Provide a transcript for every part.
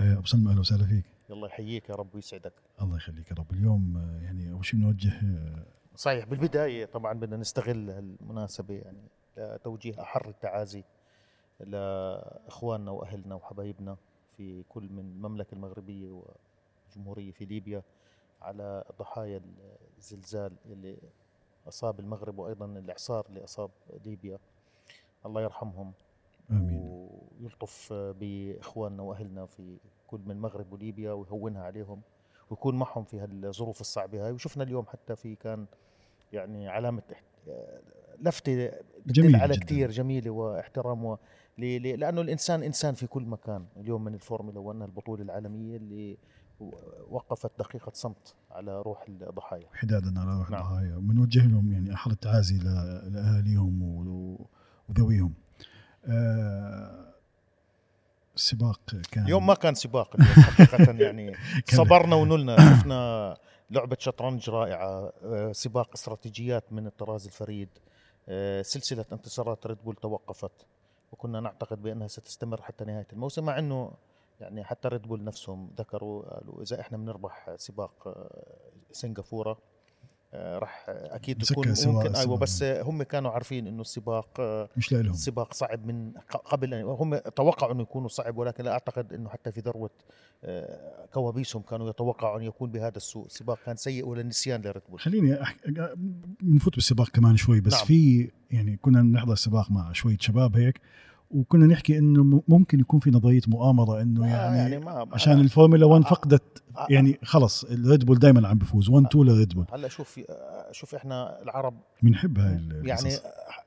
إيه، أبو سلمى أهلا وسهلا فيك. الله يحييك يا رب ويسعدك. الله يخليك يا رب. اليوم آه، يعني أول شيء بنوجه آه، صحيح بالبداية طبعا بدنا نستغل هالمناسبه يعني لتوجيه أحر التعازي لإخواننا وأهلنا وحبايبنا في كل من المملكة المغربية وجمهورية في ليبيا على ضحايا الزلزال اللي أصاب المغرب وأيضا الإعصار اللي أصاب ليبيا. الله يرحمهم. آمين. ويلطف باخواننا وأهلنا في كل من المغرب وليبيا ويهونها عليهم ويكون معهم في هالظروف الصعبة هاي. وشفنا اليوم حتى في كان يعني علامة لفتة جميل على. كثير جميلة واحترام لأنه الإنسان إنسان في كل مكان. اليوم من الفورمولا 1 البطولة العالمية اللي وقفت دقيقة صمت على روح الضحايا. حدادا على روح نعم. الضحايا. وبنوجه لهم يعني احر التعازي ل- لأهاليهم و- وذويهم. آه، السباق كان. اليوم ما كان سباق حقيقة يعني صبرنا ونلنا شفنا لعبة شطرنج رائعة آه، سباق استراتيجيات من الطراز الفريد آه، سلسلة انتصارات ريد بول توقفت وكنا نعتقد بأنها ستستمر حتى نهاية الموسم مع إنه يعني حتى ريد بول نفسهم ذكروا قالوا إذا إحنا بنربح سباق آه، سنغافورة آه، راح أكيد تكون ممكن. أيوه بس هم كانوا عارفين إنه السباق آه، مش لهم السباق صعب من قبل أن هم توقعوا إنه يكونوا صعب ولكن لا أعتقد إنه حتى في ذروة آه، كوابيسهم كانوا يتوقعوا أن يكون بهذا السوء، السباق كان سيء ولا نسيان لريد بول. خليني أح... بنفوت بالسباق كمان شوي بس. نعم. في يعني كنا نحضر سباق مع شوية شباب هيك وكنا نحكي إنه ممكن يكون في نظرية مؤامرة إنه آه، يعني, يعني ما عشان الفورمولا 1 آه، فقدت آه، يعني خلص الريد بول دائما عم بيفوز 1 2 لريد بول. هلأ شوف شوف إحنا العرب بنحب هاي يعني.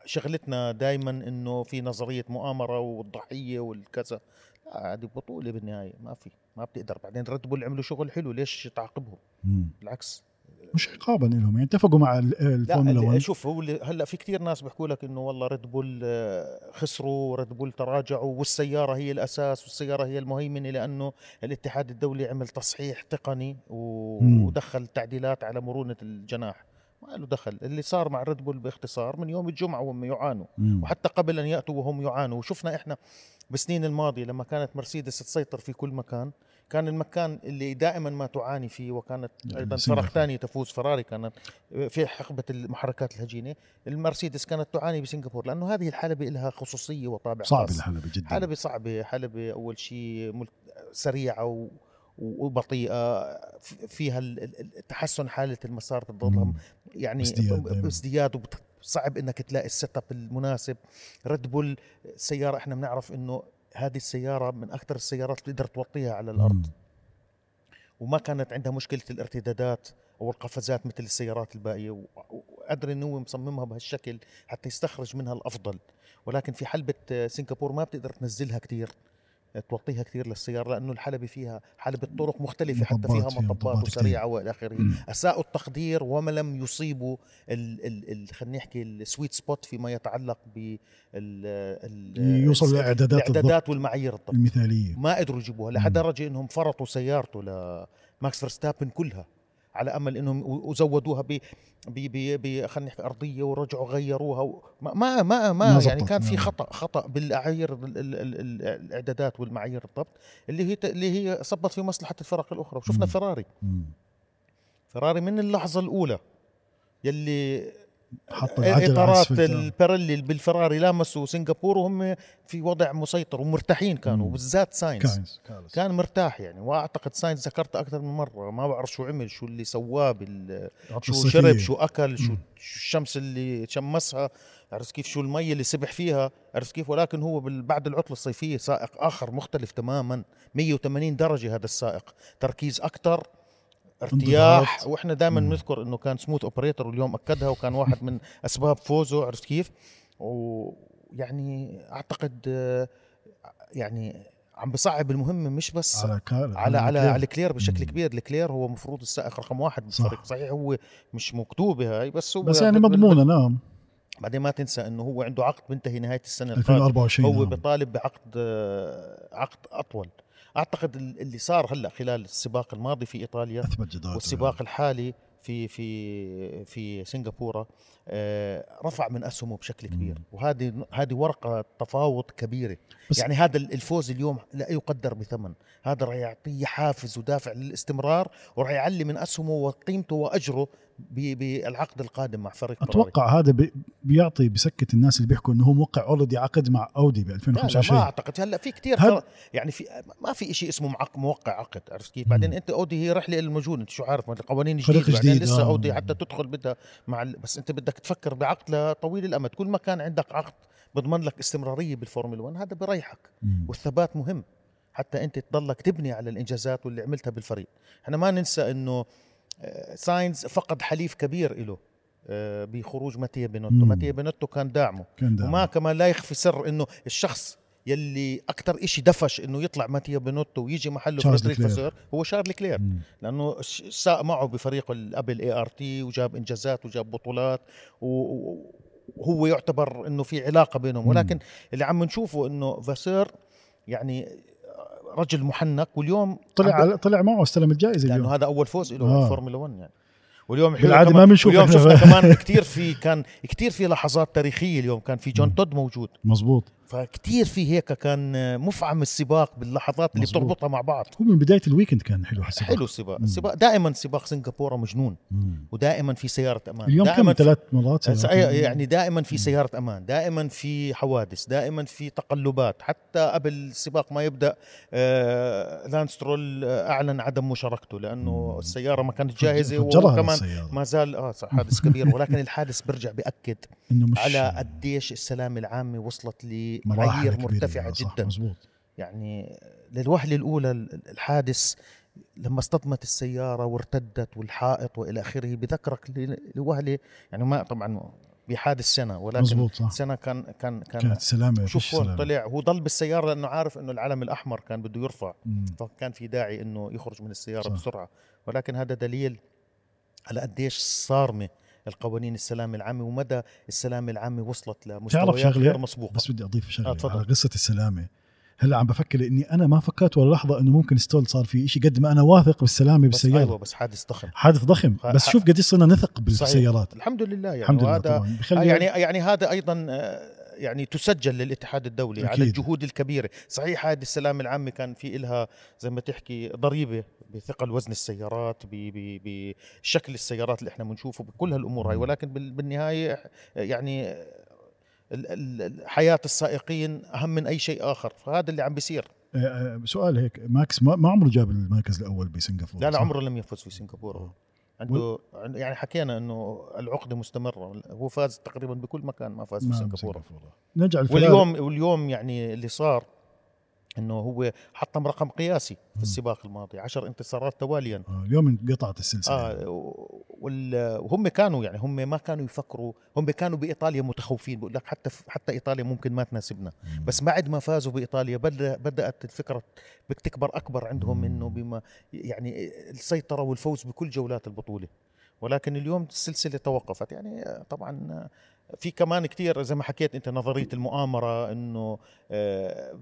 شغلتنا دائما إنه في نظرية مؤامرة والضحية والكذا. لا، هذه بطولة بالنهاية ما في ما بتقدر. بعدين ريد بول عملوا شغل حلو ليش تعاقبهم؟ بالعكس. مش عقابا لهم يعني اتفقوا مع ال- الفورمولا لا 1 شوف هو هلأ في كثير ناس بيحكوا لك إنه والله ريد بول آه، خسروا ريد بول تراجعوا والسيارة هي الأساس والسيارة هي المهيمنة لأنه الاتحاد الدولي عمل تصحيح تقني. ودخل تعديلات على مرونة الجناح. ما له دخل. اللي صار مع ريد بول باختصار من يوم الجمعة وهم يعانوا. مم. وحتى قبل أن يأتوا وهم يعانوا. وشفنا إحنا بالسنين الماضية لما كانت مرسيدس تسيطر في كل مكان كان المكان اللي دائما ما تعاني فيه وكانت أيضا سنغافورة. فرق ثاني تفوز فراري كانت في حقبة المحركات الهجينة المرسيدس كانت تعاني بسنغافورة لأنه هذه الحلبة لها خصوصية وطابع صعب خاص الحلبة جدا حلبة صعبة حلبة أول شيء مل- سريعة و وبطيئة ف- فيها التحسن حالة المسار تضلها مم. يعني ازدياد دايماً. ازدياد صعب إنك تلاقي ال setup المناسب ريد بول سيارة إحنا بنعرف إنه هذه السيارة من أكثر السيارات اللي تقدر توطيها على الأرض. مم. وما كانت عندها مشكلة الارتدادات أو القفزات مثل السيارات الباقيه وقدر إنه هو مصممها بهالشكل حتى يستخرج منها الأفضل. ولكن في حلبة آه، سنغافور ما بتقدر تنزلها كثير توطيها كثير للسيارة لأنه الحلبة فيها حلبة طرق مختلفة حتى فيها مطبات وسريعة وإلى آخره. أساءوا التقدير وما لم يصيبوا ال ال ال خلينا نحكي ال sweet spot فيما يتعلق بال ال- يوصل لإعدادات الإعدادات والمعايير الضبط المثالية. ما قدروا يجيبوها مم. لدرجه إنهم فرطوا سيارته لماكس فيرستابن كلها. على أمل إنهم وزودوها ب ب ب خلينا نحكي أرضية ورجعوا غيروها ما ما ما, يعني كان في نعم. خطأ خطأ ال- الإعدادات والمعايير الضبط اللي هي اللي هي صبت في مصلحة الفرق الأخرى وشفنا مم. فراري مم. فراري من اللحظة الأولى يلي حط إطارات. البيريلي بالفراري لامسوا سنغافور وهم في وضع مسيطر ومرتاحين كانوا. بالذات ساينز. كان مرتاح يعني وأعتقد ساينز ذكرت أكثر من مرة. ما بعرف شو عمل شو اللي سواه بال شو الصيفية. شرب شو أكل شو الشمس اللي شمسها عرفت كيف؟ شو المي اللي سبح فيها. عرفت كيف؟ ولكن هو بعد العطلة الصيفية سائق آخر مختلف تماما. 180 درجة هذا السائق. تركيز أكثر. ارتياح. وإحنا دائما. بنذكر إنه كان smooth operator واليوم أكدها وكان واحد من أسباب فوزه عرفت كيف ويعني أعتقد يعني عم بصعب المهمه مش بس على كار... على على. لكلير بشكل. كبير لكلير هو مفروض السائق رقم واحد صح. بالفريق صحيح هو مش مكتوبه هاي بس هو بس يعني مضمونة نعم بعدين ما تنسى إنه هو عنده عقد بينتهي نهاية السنة القادمة 2024 هو نعم. بيطالب بعقد عقد أطول أعتقد ال- اللي صار هلأ خلال السباق الماضي في إيطاليا أثبت جدارته والسباق الحالي في في في سنغافورة آه، رفع من أسهمه بشكل كبير. وهذه هذه ورقة تفاوض كبيرة. بس- يعني هذا الفوز اليوم لا يقدر بثمن. هذا راح يعطيه حافز ودافع للاستمرار وراح يعلي من أسهمه وقيمته وأجره بالعقد القادم مع فريق. أتوقع هذا بي- بيعطي بسكت الناس اللي بيحكوا إنه هو موقع already عقد مع اودي ب لا, لا 2025 ما أعتقد. هلأ في كثير هل- يعني في ما في شيء اسمه معق موقع عقد عرفت كيف؟ بعدين أنت اودي هي رحلة المجهول أنت شو عارف؟ القوانين فريق جديدة. بعدين جديد، لسه آه. اودي حتى تدخل بدها مع ال... بس أنت بدك تفكر بعقد طويل الأمد. كل ما كان عندك عقد بضمن لك استمرارية بالفورمولا 1 هذا بريحك مم. والثبات مهم. حتى أنت تضلك تبني على الإنجازات واللي عملتها بالفريق. إحنا ما ننسى إنه ساينز فقد حليف كبير له آه، بخروج ماتيا بينوتو. ماتيا بينوتو كان داعمه كان دائما. وما كمان لا يخفي سر إنه الشخص يلي أكثر إشي دفش إنه يطلع ماتيا بينوتو ويجي محله فريدريك. فاسور هو شارل لكلير مم. لأنه ساق معه بفريقه قبل ART وجاب إنجازات وجاب بطولات وهو يعتبر إنه في علاقة بينهم. ولكن اللي عم نشوفه إنه فاسير يعني رجل محنك واليوم طلع عم على طلع معه واستلم الجائزة لأنه اليوم. هذا أول فوز له آه. بالفورمولا 1 يعني. واليوم كمان- ما بنشوف واليوم إحنا. شفنا كمان كثير في كان كثير في لحظات تاريخية اليوم. كان في جون. تود موجود. مزبوط فكتير في هيك كان مفعم السباق باللحظات اللي مزبوط. بتربطها مع بعض هو من بداية ال weekend كان حلو حسب حلو السباق مم. السباق دائما سباق سنغافورة مجنون مم. ودائما في سيارة أمان اليوم دائما كم ثلاث مرات. يعني دائما في. سيارة أمان دائما في حوادث دائما في تقلبات حتى قبل السباق ما يبدأ آه لانسترول آه، أعلن عدم مشاركته لأنه. السيارة ما كانت جاهزة وكمان. ما زال آه صح حادث كبير ولكن الحادث برجع بياكد إنه مش على قديش السلامة العامة وصلت مراحل لمعايير كبيرة. مرتفعة جدا مزبوط يعني للوهلة الأولى ال- الحادث لما اصطدمت السيارة وارتدت والحائط وإلى آخره بذكرك لوهلة يعني ما طبعا بحادث سنة ولكن مزبوط صح سنة كان كان كان كانت سلامة شوف هون سلامة. طلع هو ضل بالسيارة لأنه عارف إنه العلم الأحمر كان بده يرفع مم. فكان في داعي إنه يخرج من السيارة صح. بسرعة ولكن هذا دليل على قديش صارمة القوانين السلامه العامة ومدى السلامه العامة وصلت لمستويات شغلة؟ غير مسبوقة. بس بدي أضيف شغله آه،. على قصة السلامة. هلأ عم بفكر إني أنا ما فكرت ولا لحظة إنه ممكن ستول صار في شيء قد ما أنا واثق بالسلامة بس بالسيارة. أيوه بس حادث ضخم. حادث ضخم. بس شوف قديش صرنا نثق بالسيارات. الحمد لله يعني الحمد لله طبعا. يعني يعني هذا أيضا آه، يعني تسجل للاتحاد الدولي على أكيد. الجهود الكبيرة. صحيح هذه السلامه العامة كان في إلها زي ما تحكي ضريبة بثقل وزن السيارات بشكل السيارات اللي إحنا بنشوفه بكل هالأمور هاي. ولكن بال- بالنهاية يعني حياة السائقين أهم من أي شيء آخر. فهذا اللي عم بيصير. آه، آه، سؤال هيك. ماكس ما, عمره جاب المركز الأول بسنغافورة لا لا؟ عمره لم يفوز في سنغافورة. عنده يعني حكينا إنه العقدة مستمرة هو فاز تقريبا بكل مكان ما فاز في ما سنغافورة. نرجع واليوم واليوم يعني اللي صار إنه هو حطم رقم قياسي. في السباق الماضي عشر انتصارات تواليا آه، اليوم انقطعت السلسلة و- وال- وهم كانوا يعني هم ما كانوا يفكروا هم كانوا بإيطاليا متخوفين بقول لك حتى حتى إيطاليا ممكن ما تناسبنا. بس بعد ما فازوا بإيطاليا بدا بدأت الفكرة بك تكبر أكبر عندهم. إنه بما يعني السيطرة والفوز بكل جولات البطولة ولكن اليوم السلسلة توقفت يعني طبعا في كمان كثير زي ما حكيت أنت نظرية المؤامرة إنه آه،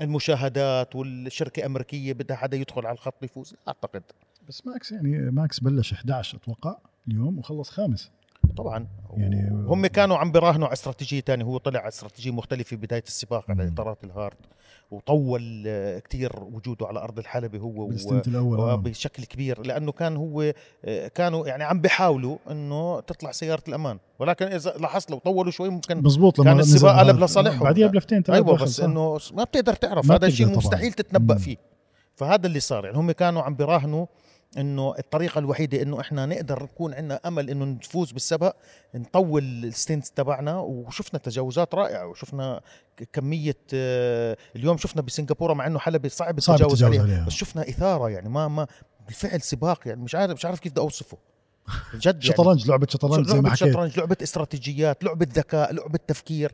المشاهدات والشركة أمريكية بدها حدا يدخل على الخط يفوز لا أعتقد بس ماكس يعني ماكس بلش 11 أتوقع اليوم وخلص خامس طبعا يعني- هم كانوا عم بيراهنوا على استراتيجية ثانية هو طلع على استراتيجية مختلفة في بداية السباق على. إطارات الهارد وطول آه، كثير وجوده على أرض الحلبة هو و- آه. بشكل كبير لأنه كان هو آه، كانوا يعني عم بيحاولوا إنه تطلع سيارة الأمان ولكن إذا لاحظت لو طولوا شوي ممكن مزبوط لما كان السباق. قلب لصالحهم. بعديها بلفتين ثلاث أيوه بس. إنه ما بتقدر تعرف ما هذا الشيء. مستحيل تتنبأ. فيه فهذا اللي صار يعني هم كانوا عم بيراهنوا إنه الطريقة الوحيدة إنه إحنا نقدر نكون عندنا أمل إنه نفوز بالسبق نطول ال stints تبعنا وشفنا تجاوزات رائعة وشفنا كمية آه، اليوم شفنا بسنغافورة مع إنه حلبة صعب التجاوز عليها عليها. بس شفنا إثارة يعني ما ما بالفعل سباق يعني مش عارف مش عارف كيف بدي أوصفه. جد يعني شطرنج لعبة شطرنج زي ما حكيت. شطرنج لعبة استراتيجيات لعبة ذكاء لعبة تفكير.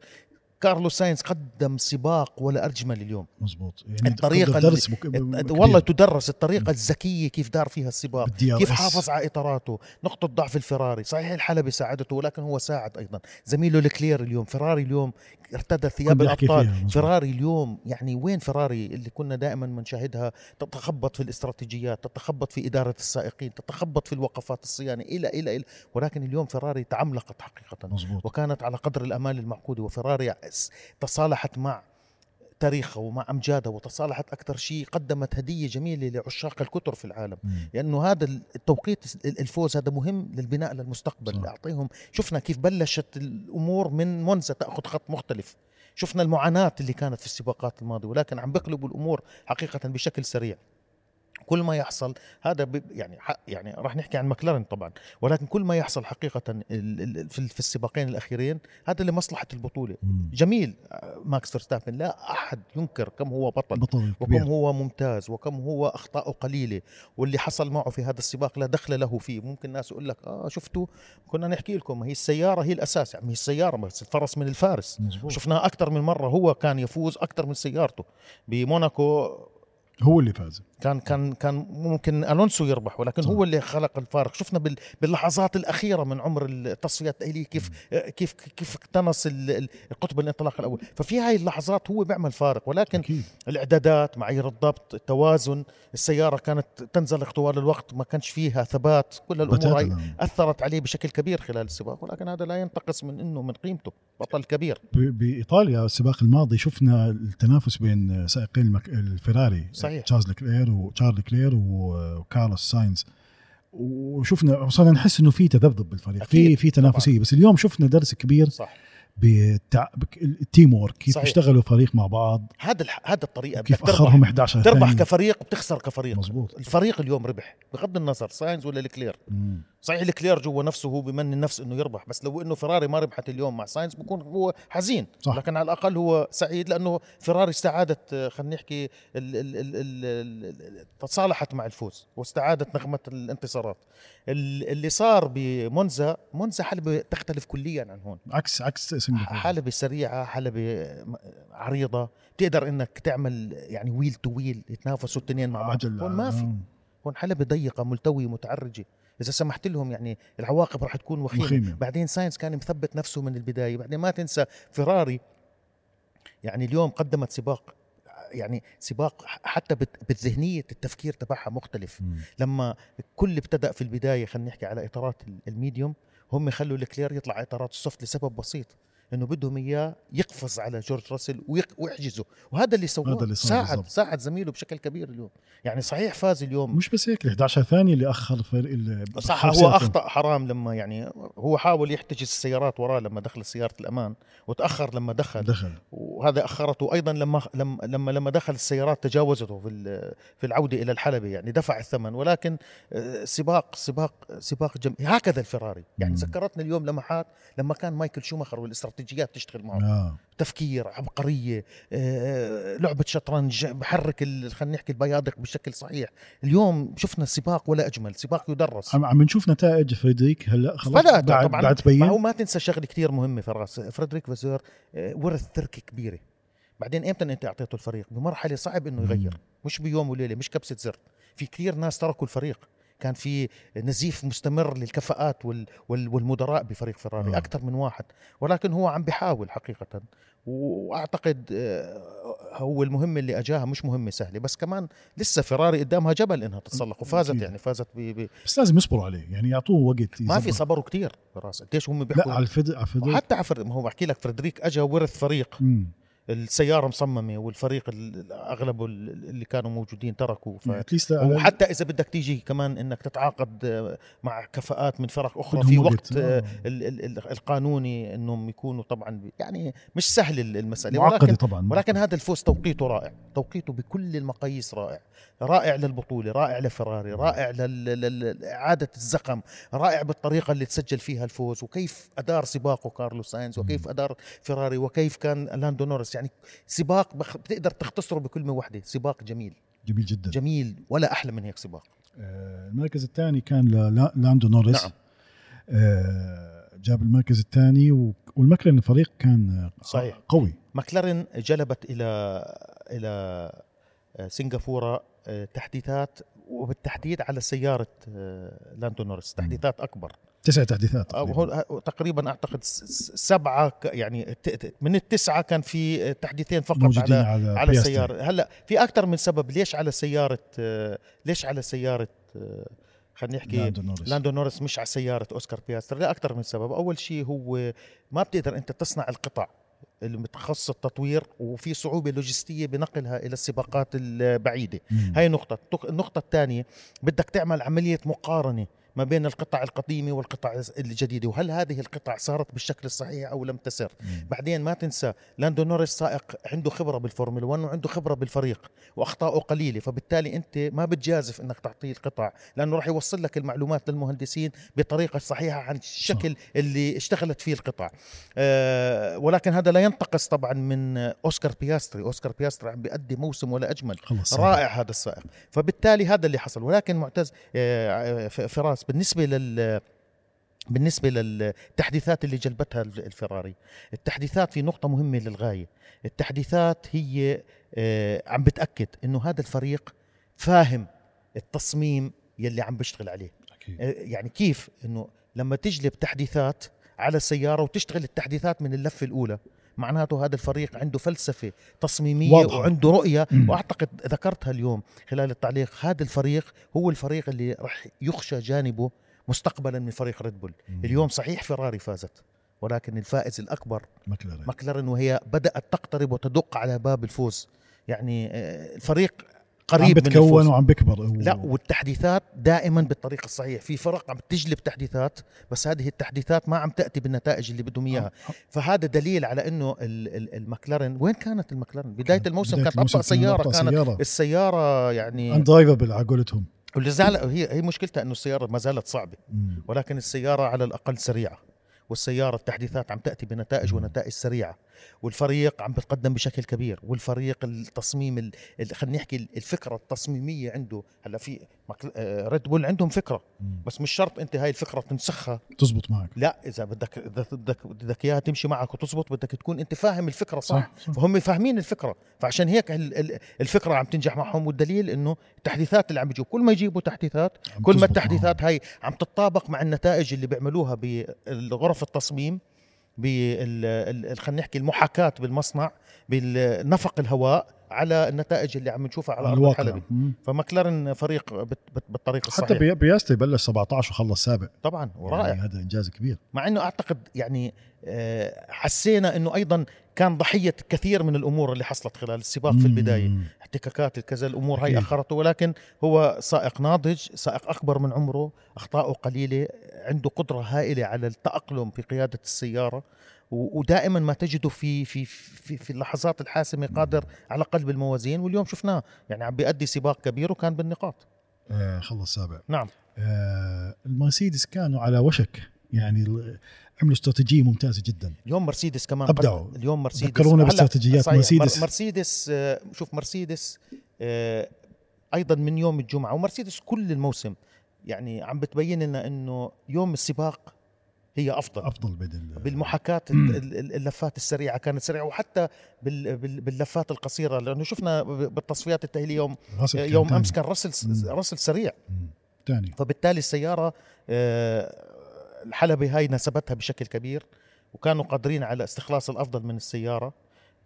كارلوس ساينز قدم سباق ولا أجمل اليوم. مزبوط. يعني الطريقة قدر اللي- درس مك... والله تدرس الطريقة الذكية كيف دار فيها السباق كيف. حافظ على إطاراته نقطة ضعف الفراري. صحيح الحلبي ساعدته ولكن هو ساعد أيضا. زميله الكلير اليوم فراري اليوم ارتدى ثياب مزبوط. فراري اليوم يعني وين فراري اللي كنا دائما بنشاهدها تتخبط في الاستراتيجيات تتخبط في إدارة السائقين تتخبط في الوقفات الصيانة إلى إلى إلى. ولكن اليوم فراري تعملقت حقيقه. مزبوط. وكانت على قدر الأمال المعقودة وفراري تصالحت مع تاريخها ومع امجادها وتصالحت أكثر شيء قدمت هدية جميلة لعشاق الكتر في العالم مم. لأنه هذا التوقيت الفوز هذا مهم للبناء للمستقبل صح. اعطيهم شفنا كيف بلشت الأمور من مونزا تأخذ خط مختلف شفنا المعاناة اللي كانت في السباقات الماضية ولكن عم بقلبوا الأمور حقيقة بشكل سريع كل ما يحصل هذا يعني يعني راح نحكي عن مكلارن طبعا ولكن كل ما يحصل حقيقة في في السباقين الأخيرين هذا لمصلحة البطولة. جميل آه، ماكس فيرستابن لا أحد ينكر كم هو بطل بطل وكم هو ممتاز وكم هو اخطاؤه قليلة واللي حصل معه في هذا السباق لا دخل له فيه. ممكن ناس يقول لك آه شفتوا كنا نحكي لكم هي السيارة هي الأساس يعني هي السيارة بس الفرس من الفارس. شفناها أكثر من مرة هو كان يفوز أكثر من سيارته بموناكو. هو اللي فاز. كان كان كان ممكن ألونسو يربح ولكن. هو اللي خلق الفارق شفنا بال- باللحظات الأخيرة من عمر التصفيات التاهيليه كيف كيف كيف اقتنص ال- ال- القطب الانطلاق الأول ففي هاي اللحظات هو بيعمل فارق ولكن الإعدادات معايير الضبط التوازن السيارة كانت تنزلق طوال الوقت ما كانش فيها ثبات كل الأمور هاي أثرت عليه بشكل كبير خلال السباق ولكن هذا لا ينتقص من إنه من قيمته بطل كبير بإيطاليا السباق الماضي شفنا التنافس بين سائقين. الفيراري صحيح. تشارلز لكلير وشارل لكلير وكارلوس ساينز وشفنا وصلنا نحس إنه في تذبذب بالفريق. في في تنافسية. بس اليوم شفنا درس كبير صح. بالتع... بك- ال teamwork كيف صحيح. اشتغلوا فريق مع بعض. هذا الح... هذا الطريقة. كيف أخرهم 11 تربح. كفريق وبتخسر كفريق. مزبوط الفريق اليوم ربح بغض النظر ساينز ولا لكلير مم. صحيح لكلير جوا نفسه هو بمني النفس إنه يربح بس لو إنه فيراري ما ربحت اليوم مع ساينز بكون هو حزين. صح. لكن على الأقل هو سعيد لأنه فيراري استعادت خلينا نحكي ال ال ال ال ال ال تصالحت مع الفوز واستعادت نغمة الانتصارات. ال- اللي صار بمونزا مونزا حلبة تختلف كليا عن هون. عكس عكس سنغافورة حلبة سريعة حلبة عريضة تقدر إنك تعمل يعني wheel to wheel يتنافسوا الاثنين مع بعض. هون ما في. آه. هون حلبة ضيقة ملتوية متعرجة. إذا سمحت لهم يعني العواقب راح تكون وخيمة, وخيمة. بعدين ساينس كان مثبت نفسه من البداية بعدين ما تنسى فيراري يعني اليوم قدمت سباق يعني سباق حتى بالذهنية التفكير تبعها مختلف مم. لما الكل ابتدأ في البداية خلينا نحكي على إطارات ال- الميديوم هم خلوا لوكلير يطلع على إطارات السوفت لسبب بسيط إنه بدهم إياه يقفز على جورج راسل ويق- ويحجزه. وهذا اللي سواه هذا اللي ساعد بالضبط. ساعد زميله بشكل كبير اليوم. يعني صحيح فاز اليوم. مش بس هيك ال 11 ثانية اللي أخر فريق ال- صح هو. أخطأ حرام لما يعني هو حاول يحتجز السيارات وراه لما دخل سيارة الأمان وتأخر لما دخل. دخل. وهذا أخرته أيضا لما لما لما, لما دخل السيارات تجاوزته في في العودة إلى الحلبة يعني دفع الثمن. ولكن آه، سباق سباق سباق جم... هكذا الفيراري. يعني. ذكرتني اليوم لمحات لما كان مايكل شوماخر والاستراتيجيات تشتغل معه آه. تفكير عبقرية آه، لعبة شطرنج بحرك خلينا نحكي البيادق بشكل صحيح. اليوم شفنا سباق ولا أجمل سباق يدرس. عم نشوف نتائج فريدريك هلأ خلاص بعد طبعا. بعد تبين. ما تنسى شغلة كتير مهمة فراس. فريدريك فاسور آه، ورث تركه كبيرة. بعدين إمتى أنت أعطيته الفريق؟ بمرحلة صعب إنه يغير. مش بيوم وليلة مش كبسة زر. في كثير ناس تركوا الفريق. كان في نزيف مستمر للكفاءات وال وال والمدراء بفريق فيراري آه. أكثر من واحد ولكن هو عم بيحاول حقيقة وأعتقد آه، هو المهمه اللي أجاها مش مهمة سهلة بس كمان لسه فيراري قدامها جبل إنها تتسلق وفازت أكيد. يعني فازت ب... بس لازم يصبروا عليه يعني يعطوه وقت ما في. صبروا كثير فراس قديش هم لا بيحكوا على الفد على الفد وحتى على ما هو بحكي لك فريدريك اجى ورث فريق مم. السيارة مصممة والفريق ال- أغلبه ال- اللي كانوا موجودين تركوا ف... وحتى إذا بدك تيجي كمان إنك تتعاقد آه، مع كفاءات من فرق أخرى في وقت. آه،. ال- ال- ال- القانوني إنهم يكونوا طبعا يعني مش سهل ال- المسألة ولكن طبعا ولكن هذا الفوز توقيته رائع توقيته بكل المقاييس رائع رائع للبطولة رائع لفراري رائع لإعادة الزخم رائع بالطريقة اللي تسجل فيها الفوز وكيف أدار سباقه كارلوس ساينز وكيف أدار فيراري وكيف كان لاندو نورس يعني سباق بخ- بتقدر تختصره بكلمة واحدة سباق جميل. جميل جدا. جميل. ولا أحلى من هيك سباق. آه، المركز الثاني كان لاندو نورس نعم. آه، جاب المركز الثاني و- والمكلارين الفريق كان صحيح. قوي. ماكلارين جلبت إلى إلى سنغافورة آه، تحديثات وبالتحديد على سيارة لاندو نورس تحديثات أكبر. تسع تحديثات تقريباً. تقريبا أعتقد سبعة يعني من التسعة كان في تحديثين فقط موجودين على على على. السياره هلا في أكثر من سبب. ليش على سيارة ليش على سيارة خلينا نحكي لاندو نورس لاندو نورس مش على سيارة أوسكار بياستري. لاكثر من سبب. أول شيء هو ما بتقدر أنت تصنع القطع المتخصص التطوير وفي صعوبة لوجستية بنقلها إلى السباقات البعيدة. مم. هاي نقطة. التق- النقطة الثانية بدك تعمل عملية مقارنة ما بين القطع القديمة والقطع الجديدة وهل هذه القطع صارت بالشكل الصحيح أو لم تصر؟ مم. بعدين ما تنسى لاندو نوريس سائق عنده خبرة بالفورمولا 1 وعنده خبرة بالفريق وأخطاؤه قليلة فبالتالي أنت ما بتجازف أنك تعطيه القطع لأنه راح يوصل لك المعلومات للمهندسين بطريقة صحيحة عن الشكل اللي اشتغلت فيه القطع. آه ولكن هذا لا ينتقص طبعا من أوسكار بياستري. أوسكار بياستري عم بيأدي موسم ولا أجمل. خلص رائع هذا السائق. فبالتالي هذا اللي حصل. ولكن معتز آه، بالنسبة لل بالنسبة للتحديثات اللي جلبتها ال- الفراري التحديثات في نقطة مهمة للغاية التحديثات هي آه، عم بتأكد إنه هذا الفريق فاهم التصميم يلي عم بيشتغل عليه أكيد. آه، يعني كيف إنه لما تجلب تحديثات على السيارة وتشتغل التحديثات من اللفة الأولى معناته هذا الفريق عنده فلسفة تصميمية واضحة. وعنده رؤية مم. وأعتقد ذكرتها اليوم خلال التعليق هذا الفريق هو الفريق اللي راح يخشى جانبه مستقبلا من فريق ريد بول. اليوم صحيح فيراري فازت ولكن الفائز الأكبر ماكلارين ماكلارين وهي بدأت تقترب وتدق على باب الفوز يعني آه، الفريق قريب من بتكون وعم بكبر. و- لا والتحديثات دائما بالطريقة الصحيح في فرق عم تجلب تحديثات بس هذه التحديثات ما عم تأتي بالنتائج اللي بدهم إياها. فهذا دليل على إنه ال- ال- المكلارين وين كانت المكلارين؟ بداية الموسم بداية كانت أبطأ سيارة كانت سيارة. السيارة يعني undrivable على قولتهم. واللي زعل هي هي مشكلتها إنه السيارة ما زالت صعبة. ولكن السيارة على الأقل سريعة. والسيارة التحديثات عم تأتي بنتائج ونتائج سريعة والفريق عم بتقدم بشكل كبير والفريق التصميم ال- خلينا نحكي الفكرة التصميمية عنده هلأ في آه، ريد بول عندهم فكرة مم. بس مش شرط أنت هاي الفكرة تنسخها تزبط معك لا إذا بدك إذا بدك بدك إياها تمشي معك وتزبط بدك تكون أنت فاهم الفكرة صح, صح،. فهم فاهمين الفكرة فعشان هيك ال- ال- الفكرة عم تنجح معهم والدليل إنه التحديثات اللي عم بيجيبوا كل ما يجيبوا تحديثات كل ما التحديثات هاي عم تتطابق مع النتائج اللي بيعملوها بغرف التصميم بال خلينا نحكي المحاكاة بالمصنع بالنفق الهواء على النتائج اللي عم نشوفها على. أرض مم. فمكلارين فريق بت- بالطريقة حتى الصحيحه بي- بياستري بلش 17 وخلص سابع طبعا ورائع يعني هذا إنجاز كبير مع إنه أعتقد يعني آه، حسينا إنه أيضا كان ضحية كثير من الأمور اللي حصلت خلال السباق في البداية. احتكاكات كذا الأمور هاي أكيد. أخرته ولكن هو سائق ناضج سائق أكبر من عمره اخطائه قليلة عنده قدرة هائلة على التأقلم في قيادة السيارة ودائما ما تجده في في في, في اللحظات الحاسمة قادر على قلب الموازين. واليوم شفناه يعني عم بيأدي سباق كبير وكان بالنقاط. آه خلص سابع. نعم. آه المرسيدس كانوا على وشك. يعني عملوا استراتيجية ممتازة جدا. اليوم مرسيدس كمان أبدعوا. قد- اليوم مرسيدس ذكرونا باستراتيجيات مرسيدس. مر- مرسيدس آه، شوف مرسيدس آه، أيضا من يوم الجمعة. ومرسيدس كل الموسم يعني عم بتبين لنا إنه يوم السباق هي أفضل أفضل بدل ال- اللفات السريعة كانت سريعة وحتى بال- بال- باللفات القصيرة لأنه شفنا بالتصفيات التأهيلية يوم يوم. أمس كان راسل. راسل سريع مم. تاني فبالتالي السيارة آه، الحلبة هاي نسبتها بشكل كبير وكانوا قادرين على استخلاص الأفضل من السيارة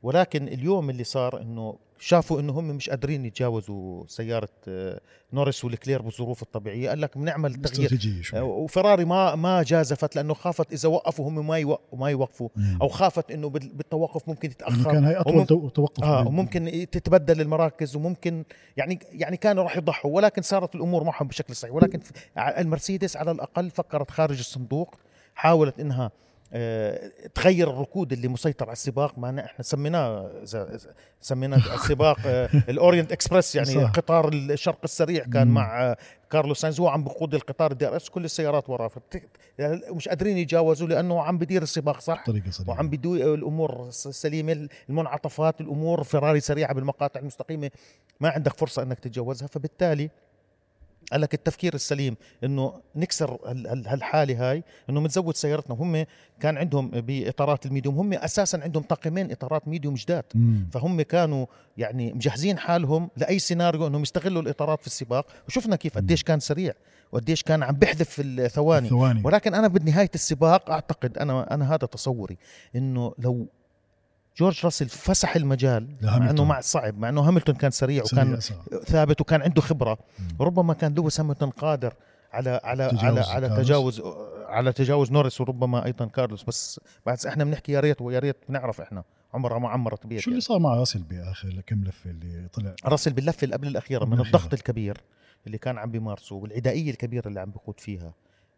ولكن اليوم اللي صار إنه شافوا انه هم مش قادرين يتجاوزوا سيارة آه، نورس ولوكلير بالظروف الطبيعية قال لك بنعمل تغيير. آه، وفيراري ما ما جازفت لأنه خافت إذا وقفوا هم ما يوقفوا ما يوقفوا. أو خافت إنه بال- بالتوقف ممكن يتأخر. كان هاي أطول ومم- تو- توقف آه وممكن تتبدل المراكز وممكن يعني يعني كانوا راح يضحوا ولكن صارت الأمور معهم بشكل صحيح. ولكن المرسيدس على الأقل فكرت خارج الصندوق حاولت إنها تغير الركود اللي مسيطر على السباق معنا إحنا سميناه سميناه السباق آه، ال Orient Express يعني صح. قطار الشرق السريع كان. مع آه، كارلوس ساينز هو عم بقود القطار ال DRS كل السيارات وراه يعني مش قادرين يتجاوزوا لأنه عم بدير السباق صح سريعة وعم بدو الأمور سليمة المنعطفات الأمور فيراري سريعة بالمقاطع المستقيمة ما عندك فرصة إنك تتجاوزها فبالتالي قال لك التفكير السليم إنه نكسر هال- هال- هالحالة هاي إنه بنزود سيارتنا. وهم كان عندهم بإطارات الميديوم. هم أساسا عندهم طاقمين إطارات ميديوم جداد. فهم كانوا يعني مجهزين حالهم لأي سيناريو إنهم يستغلوا الإطارات في السباق. وشفنا كيف قديش كان سريع وقديش كان عم بحذف الثواني. ثواني ولكن أنا بنهاية السباق أعتقد أنا أنا هذا تصوري إنه لو جورج راسل فسح المجال مع إنه. مع صعب مع إنه هاملتون كان سريع سريع وكان أسرع. ثابت وكان عنده خبرة مم. ربما كان لويس هاملتون قادر على على على على. تجاوز على تجاوز نورس وربما أيضا كارلوس بس بعد إحنا بنحكي يا ريت ويا ريت بنعرف إحنا عمرها ما عمرت بيت شو اللي صار مع راسل بآخر كم لفة اللي طلع راسل باللفة اللي قبل الأخيرة من. الضغط الكبير اللي كان عم بيمارسه والعدائيه الكبيرة اللي عم بيقود فيها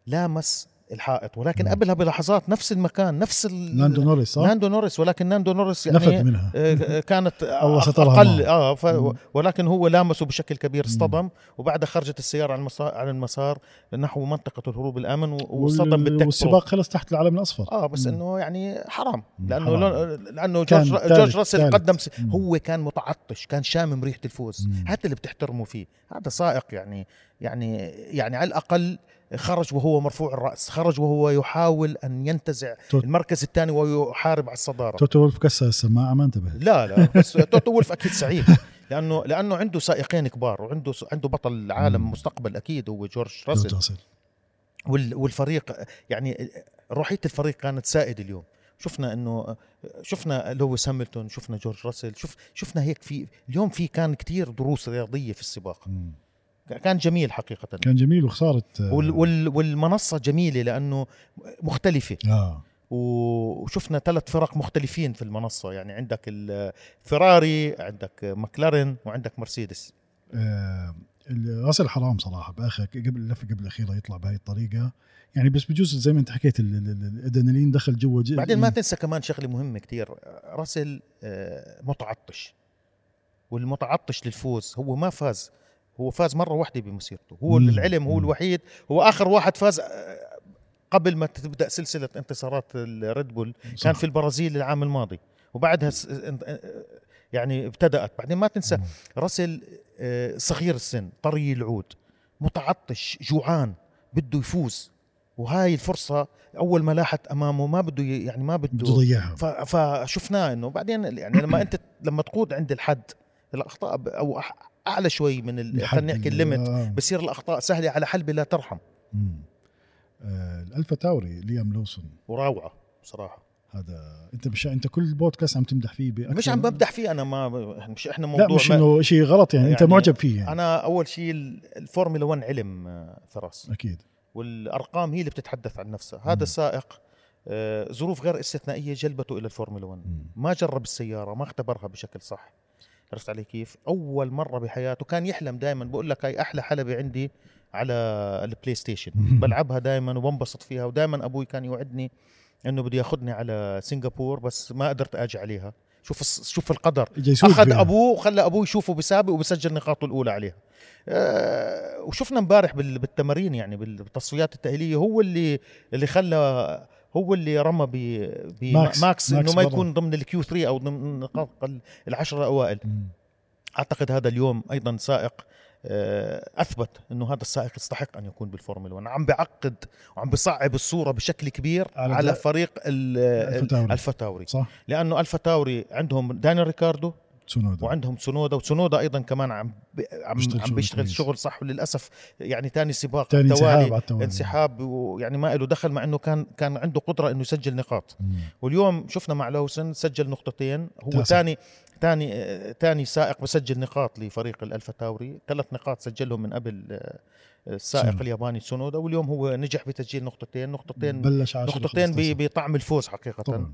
لامس الحائط ولكن مم. قبلها بلحظات نفس المكان نفس ال- لاندو نوريس صح؟ لاندو نورس ولكن ناندو نورس يعني نفت منها آه، كانت الله سترها أقل. آه ف... مم. ولكن هو لامسه بشكل كبير. اصطدم وبعدها خرجت السيارة عن المسار عن المسار نحو منطقة الهروب الأمن واصطدم بالتك والسباق خلص تحت العلم الأصفر آه بس مم. إنه يعني حرام لأنه حرام. لأنه جورج جورج راسل. قدم. هو كان متعطش كان شامم ريحة الفوز. هذا اللي بتحترمه فيه هذا سائق يعني يعني يعني على الأقل خرج وهو مرفوع الرأس خرج وهو يحاول أن ينتزع توت- المركز الثاني ويحارب على الصدارة. توتو وولف كسر السماعة ما انتبه. لا لا بس توتو وولف أكيد سعيد لأنه لأنه عنده سائقين كبار وعنده عنده بطل العالم. مستقبل أكيد هو جورج جورج راسل. راسل. وال- والفريق يعني روحية الفريق كانت سائد اليوم. شفنا انه شفنا لويس هاملتون شفنا جورج راسل شوف شفنا هيك في اليوم في كان كتير دروس رياضية في السباق. مم. كان جميل حقيقه. كان جميل وخسارة آه، وال وال والمنصة جميلة لأنه مختلفة. و- وشفنا ثلاث فرق مختلفين في المنصة يعني عندك الفراري عندك مكلارين وعندك مرسيدس. آه، راسل حرام صراحة باخر قبل اللفة قبل الأخيرة يطلع بهي الطريقة. يعني بس بجوز زي ما أنت حكيت ال- ال- ال- الأدرينالين دخل جوا بعدين ما تنسى كمان شغلة مهمة كتير راسل آه، متعطش. والمتعطش للفوز هو ما فاز. هو فاز مرة واحدة بمسيرته هو مم. للعلم هو. الوحيد. هو آخر واحد فاز آه، قبل ما تبدأ سلسلة انتصارات الريد بول صح. كان في البرازيل العام الماضي. وبعدها انت- آه، يعني ابتدأت. بعدين ما تنسى آه، صغير السن طري العود متعطش جوعان بده يفوز. وهاي الفرصة أول ما لاحت أمامه ما بده يعني ما بده ف- فشفناه إنه. بعدين يعني لما أنت لما تقود عند الحد الأخطاء أو أعلى شوي من خلينا نحكي اللي- ال limit آه. بصير الأخطاء سهلة على حلبة لا ترحم. آه، الألفا تاوري ليام لوسون. وروعة بصراحة. هذا أنت مش أنت كل بودكاست عم تمدح فيه بأكثر مش عم بمدح فيه أنا ما مش إحنا موضوع لا مش إنه شيء غلط يعني, أنت يعني معجب فيه يعني. أنا أول شيء ال- الفورمولا 1 علم آه، فراس. أكيد. والأرقام هي اللي بتتحدث عن نفسها. هذا مم. السائق آه، ظروف غير استثنائية جلبته إلى الفورمولا 1 مم. ما جرب السيارة ما اختبرها بشكل صح. عرفت علي كيف؟ أول مرة بحياته كان يحلم دائما بقول لك هاي أحلى حلبة عندي على البلاي ستيشن. بلعبها دائما وبنبسط فيها ودائما أبوي كان يوعدني إنه بده ياخذني على سنغافور بس ما قدرت أجي عليها. شوف الص- شوف القدر. أخذ فيها. أبوه وخلى أبوه يشوفه بسابق وبسجل نقاطه الأولى عليها. أه وشفنا امبارح بال- بالتمارين يعني بالتصفيات التأهيلية هو اللي اللي خلى هو اللي رمى ب ماكس. بماكس ماكس إنه ما. يكون ضمن ال Q3 أو ضمن النقاط ال- العشره الأوائل. أعتقد هذا اليوم أيضا سائق آه، أثبت إنه هذا السائق يستحق أن يكون بالفورمولا 1 عم بعقد وعم بصعب الصورة بشكل كبير على على, فريق ال- ألفا تاوري. الفا تاوري صح لأنه الفا تاوري عندهم دانيال ريكاردو تسونودا وعندهم تسونودا وتسونودا أيضا كمان عم. عم بيشتغل عم بيشتغل. شغل صح وللأسف يعني ثاني سباق توالي على التوالي انسحاب ويعني ما له دخل مع إنه كان كان عنده قدرة إنه يسجل نقاط مم. واليوم شفنا مع لوسن سجل نقطتين هو. ثاني ثاني ثاني سائق بسجل نقاط لفريق الألفا تاوري ثلاث نقاط سجلهم من قبل آه، السائق تسونودا. الياباني تسونودا واليوم هو نجح بتسجيل نقطتين نقطتين بلش 10 نقطتين ب- 15. بطعم الفوز حقيقة طبعا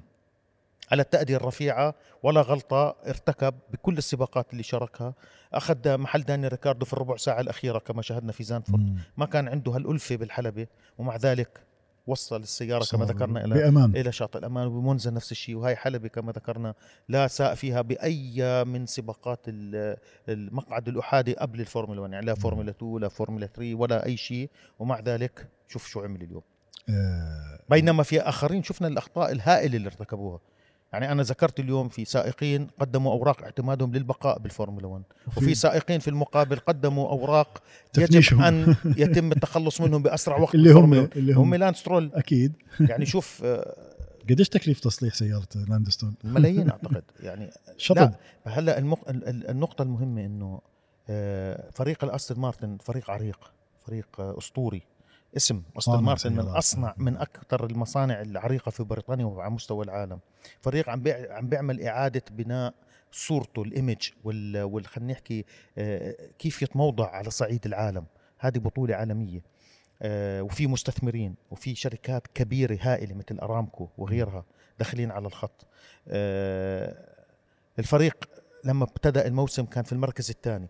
على التأدية الرفيعة ولا غلطة ارتكب بكل السباقات اللي شاركها. أخذ محل داني ريكاردو في الربع ساعة الأخيرة كما شاهدنا في زاندفورت. ما كان عنده هالألفة بالحلبة ومع ذلك وصل السيارة كما ذكرنا إلى بأمان. إلى شاطئ الأمان وبمونزا نفس الشيء. وهي حلبة كما ذكرنا لا ساق فيها بأي من سباقات ال- المقعد الأحادي قبل الفورمولا 1 يعني لا فورمولا 2 لا فورمولا 3 ولا أي شيء. ومع ذلك شوف شو عمل اليوم. آه، بينما في آخرين شفنا الأخطاء الهائلة اللي ارتكبوها. يعني أنا ذكرت اليوم في سائقين قدموا أوراق اعتمادهم للبقاء بالفورمولا 1 وفي سائقين في المقابل قدموا أوراق يجب. أن يتم التخلص منهم بأسرع وقت اللي هم اللي هم. هم أكيد. يعني شوف آه، قديش تكليف تصليح سيارة لاندستون؟ ملايين أعتقد. يعني شطب. لا هلا المق... ال- ال- النقطة المهمة إنه آه، فريق الأستون مارتن فريق عريق فريق أسطوري. اسم استون مارتن من. اصنع من أكثر المصانع العريقة في بريطانيا وعلى مستوى العالم. فريق عم بيع... عم بيعمل إعادة بناء صورته ال image وال, وال... خلينا نحكي آه، كيف يتموضع على صعيد العالم. هذه بطولة عالمية آه، وفي مستثمرين وفي شركات كبيرة هائلة مثل أرامكو وغيرها داخلين على الخط. آه، الفريق لما ابتدأ الموسم كان في المركز الثاني.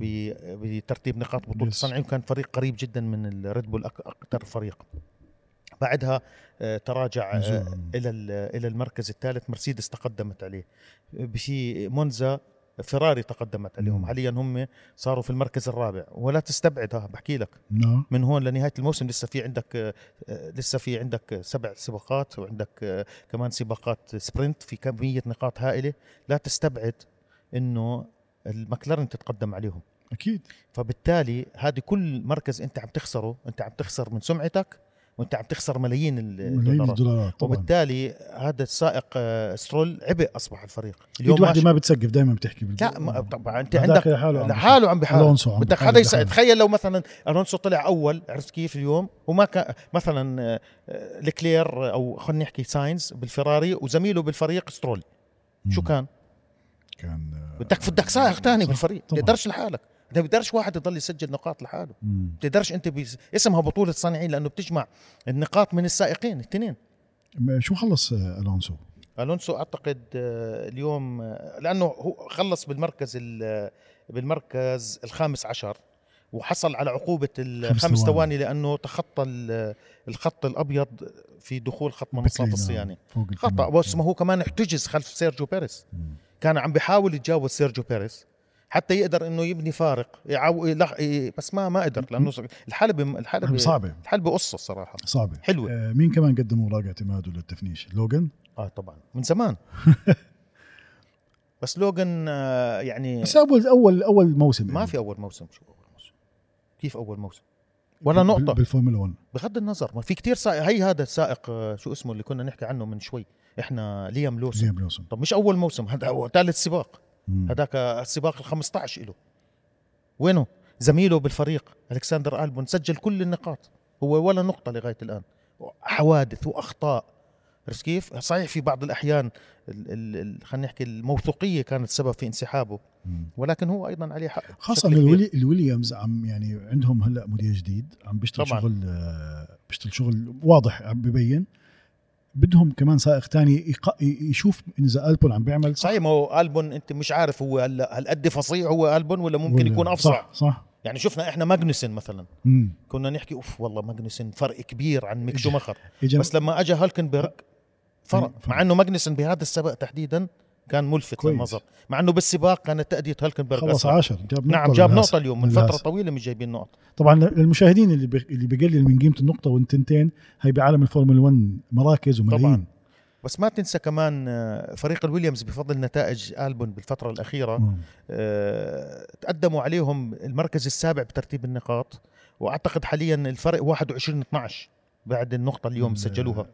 بترتيب نقاط بطولة يس. الصانعين وكان فريق قريب جدا من الريد بول أكثر فريق. بعدها آه، تراجع آه،. إلى ال- إلى المركز الثالث. مرسيدس تقدمت عليه. بشي مونزا فيراري تقدمت عليهم. مم. حاليا هم صاروا في المركز الرابع. ولا تستبعد ها بحكي لك. من هون لنهاية الموسم لسه في عندك آه، لسه في عندك سبع سباقات وعندك كمان سباقات سبرنت في كمية نقاط هائلة. لا تستبعد إنه المكلارن تتقدم عليهم. أكيد. فبالتالي هذه كل مركز أنت عم تخسره أنت عم تخسر من سمعتك وأنت عم تخسر ملايين ال- ملايين الدولارات. الدولارات طبعا. وبالتالي هذا السائق آه، سترول عبء أصبح الفريق. ايد واحدة ما بتسقف دائما بتحكي. لا ما- طبعا. أنت عندك لحاله عم بحاول ألونسو عم بدك حدا بحاله. تخيل لو مثلا ألونسو طلع أول عرفت كيف اليوم؟ وما كان مثلا آه، آه، لكلير أو خلينا نحكي ساينز بالفراري وزميله بالفريق سترول. شو. كان؟ كان آه، بدك بدك سائق ثاني بالفريق طبعاً. بتقدرش لحالك انت بتقدرش واحد يضل يسجل نقاط لحاله مم. بتقدرش أنت بيز... اسمها بطولة صانعين لأنه بتجمع النقاط من السائقين الاثنين ما- شو خلص آه، ألونسو؟ ألونسو أعتقد آه، اليوم آه، لأنه هو خلص بالمركز ال- بالمركز الخامس عشر وحصل على عقوبة الخمس ثواني. لأنه تخطى ال- الخط الأبيض في دخول خط منصات الصيانة نعم، فوق خطأ. بس ما هو كمان احتجز خلف سيرجيو بيريز مم. كان عم بيحاول يتجاوز سيرجيو بيريز حتى يقدر إنه يبني فارق يعو... يلح... ي- بس ما ما قدر لأنه الحلبة الحلبة صعبة. الحلبة قصة الصراحة. صعبة. حلوة. آه، مين كمان قدم اوراق اعتماده للتفنيش؟ لوغان؟ آه طبعا. من زمان. بس لوغان آه، يعني بس اول اول أول موسم ما يعني. في أول موسم. شو أول موسم. كيف أول موسم؟ ولا نقطة. بالفورمولا 1 بغض النظر ما في كتير سائق هي هذا السائق آه، شو اسمه اللي كنا نحكي عنه من شوي. إحنا ليام لوسن ليام لوسون طب مش أول موسم هذا هو ثالث سباق. هذاك السباق ال 15 له وينه؟ زميله بالفريق ألكسندر ألبون سجل كل النقاط. هو ولا نقطة لغاية الآن. حوادث وأخطاء. عرفت كيف؟ صحيح في بعض الأحيان ال- ال- ال- خلينا نحكي الموثوقية كانت سبب في انسحابه. ولكن هو أيضا عليه حق. كبير. الولي الويليامز عم يعني عندهم هلأ مدير جديد عم بيشتغل طبعاً. شغل آه، بيشتغل شغل واضح عم ببين. بدهم كمان سائق تاني. يشوف إذا ألبون عم بيعمل. صح صحيح ما هو ألبون أنت مش عارف هو هلا هل قد فظيع هو ألبون ولا ممكن ولا- يكون افظع صح صح. يعني شفنا إحنا ماجنسن مثلا. مم. كنا نحكي أوف والله ماجنسن فرق كبير عن ميك شوماخر. بس لما اجى هولكنبرغ فرق. فرق. مع إنه ماجنسن بهذا السباق تحديدا كان ملفت كويس. للنظر مع إنه بالسباق كانت تأدية هولكنبرغ خلص أسرع. عاشر جاب نقطة نعم جاب. نقطة اليوم من للناس. فترة طويلة مش جايبين نقط طبعا للمشاهدين اللي بي... اللي بقلل من قيمة النقطة والتنتين هي بعالم الفورمولا 1 مراكز وملايين طبعاً. بس ما تنسى كمان آه، فريق الويليامز بفضل نتائج ألبون بالفترة الأخيرة مم. آه، تقدموا عليهم المركز السابع بترتيب النقاط وأعتقد حاليا الفرق 21 12 بعد النقطة اليوم سجلوها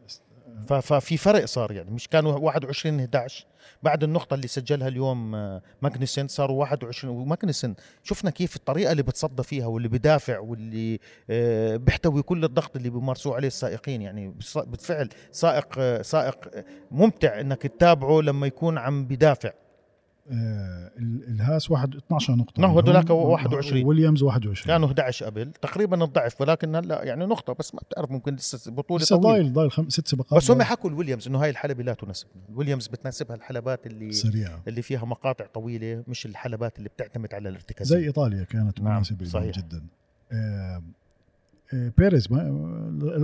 ففي فرق صار يعني. مش كانوا 21 11 بعد النقطة اللي سجلها اليوم آه، ماجنسن صاروا 21 وماجنسن شفنا كيف الطريقة اللي بتصدى فيها واللي بدافع واللي آه، بيحتوي كل الضغط اللي بيمارسوه عليه السائقين. يعني بالفعل سائق آه، سائق ممتع إنك تتابعه لما يكون عم بدافع. الهاس واحد 12 نقطة. نعم، هدولاك هم- 21. ويليامز 21 كانوا 11 قبل تقريبا الضعف ولكن هلا يعني نقطة بس ما بتعرف ممكن لسه بطولة لسه طويلة. ضايل ضايل خم... ست سباقات بس هم. حكوا الويليامز إنه هاي الحلبة لا تناسبنا. الويليامز بتناسبها الحلبات اللي سريعة. اللي فيها مقاطع طويلة مش الحلبات اللي بتعتمد على الارتكازية. زي إيطاليا كانت نعم، مناسبة لهم صحيح. جدا. آه آه بيريز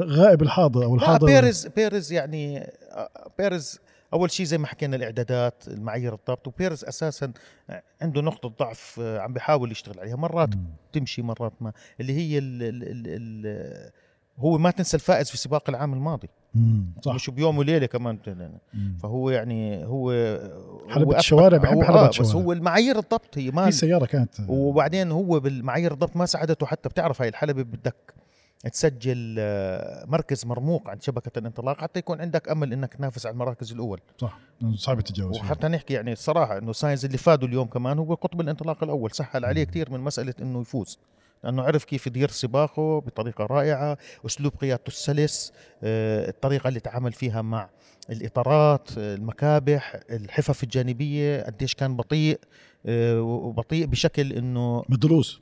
غائب الحاضر أو الحاضر. بيرز بيرز يعني آه، بيريز أول شيء زي ما حكينا الإعدادات المعايير الضبط وبيريز أساسا عنده نقطة ضعف آه، عم بيحاول يشتغل عليها مرات مم. تمشي مرات ما اللي هي ال ال ال ال هو ما تنسى الفائز في سباق العام الماضي. صح مش بيوم وليلة كمان مم. فهو يعني هو حلبة الشوارع، بحب حلبات آه، بس الشوارع. هو المعايير الضبط هي ما في سيارة كانت وبعدين هو بالمعايير الضبط ما ساعدته حتى بتعرف هاي الحلبة بدك تسجل آه، مركز مرموق عند شبكة الانطلاق حتى يكون عندك أمل أنك تنافس على المراكز الأول. صح صعب التجاوز. وحتى نحكي يعني الصراحة أنه ساينز اللي فادوا اليوم كمان هو قطب الانطلاق الأول سهل عليه كثير من مسألة أنه يفوز. لأنه عرف كيف يدير سباقه بطريقة رائعة أسلوب قيادته السلس آه، الطريقة اللي تعامل فيها مع الإطارات آه، المكابح الحفف الجانبية قديش كان بطيء وبطيء بشكل أنه مدروس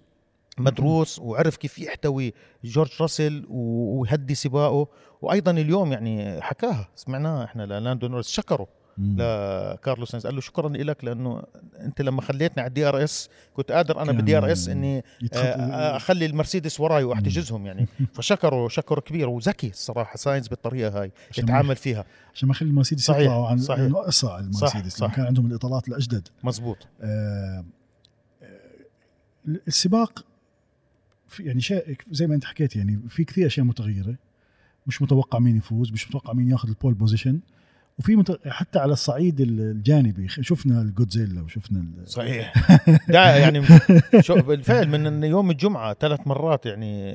مدروس وعرف كيف يحتوي جورج راسل ويهدي سباقه. وأيضا اليوم يعني حكاها سمعناها إحنا للاندو نورس شكره. لكارلوس ساينز قال له شكرا لك لأنه أنت لما خليتني على ال DRS كنت قادر أنا بال DRS إني يتخط- آه، أخلي المرسيدس وراي وأحتجزهم يعني. فشكره شكر كبير وذكي الصراحة ساينز بالطريقة هاي يتعامل فيها. عشان ما يخلي المرسيدس صحيح، يطلعوا عن صحيح. لأنه أسرع المرسيدس صح. لأنه كان عندهم الاطارات الأجدد. مزبوط آه، آه، السباق يعني شيء زي ما انت حكيت يعني في كثير أشياء متغيرة. مش متوقع مين يفوز مش متوقع مين ياخذ ال pole position وفي مت... حتى على الصعيد الجانبي شفنا الجودزيلا وشفنا ال... صحيح. ده يعني شو بالفعل من يوم الجمعة ثلاث مرات يعني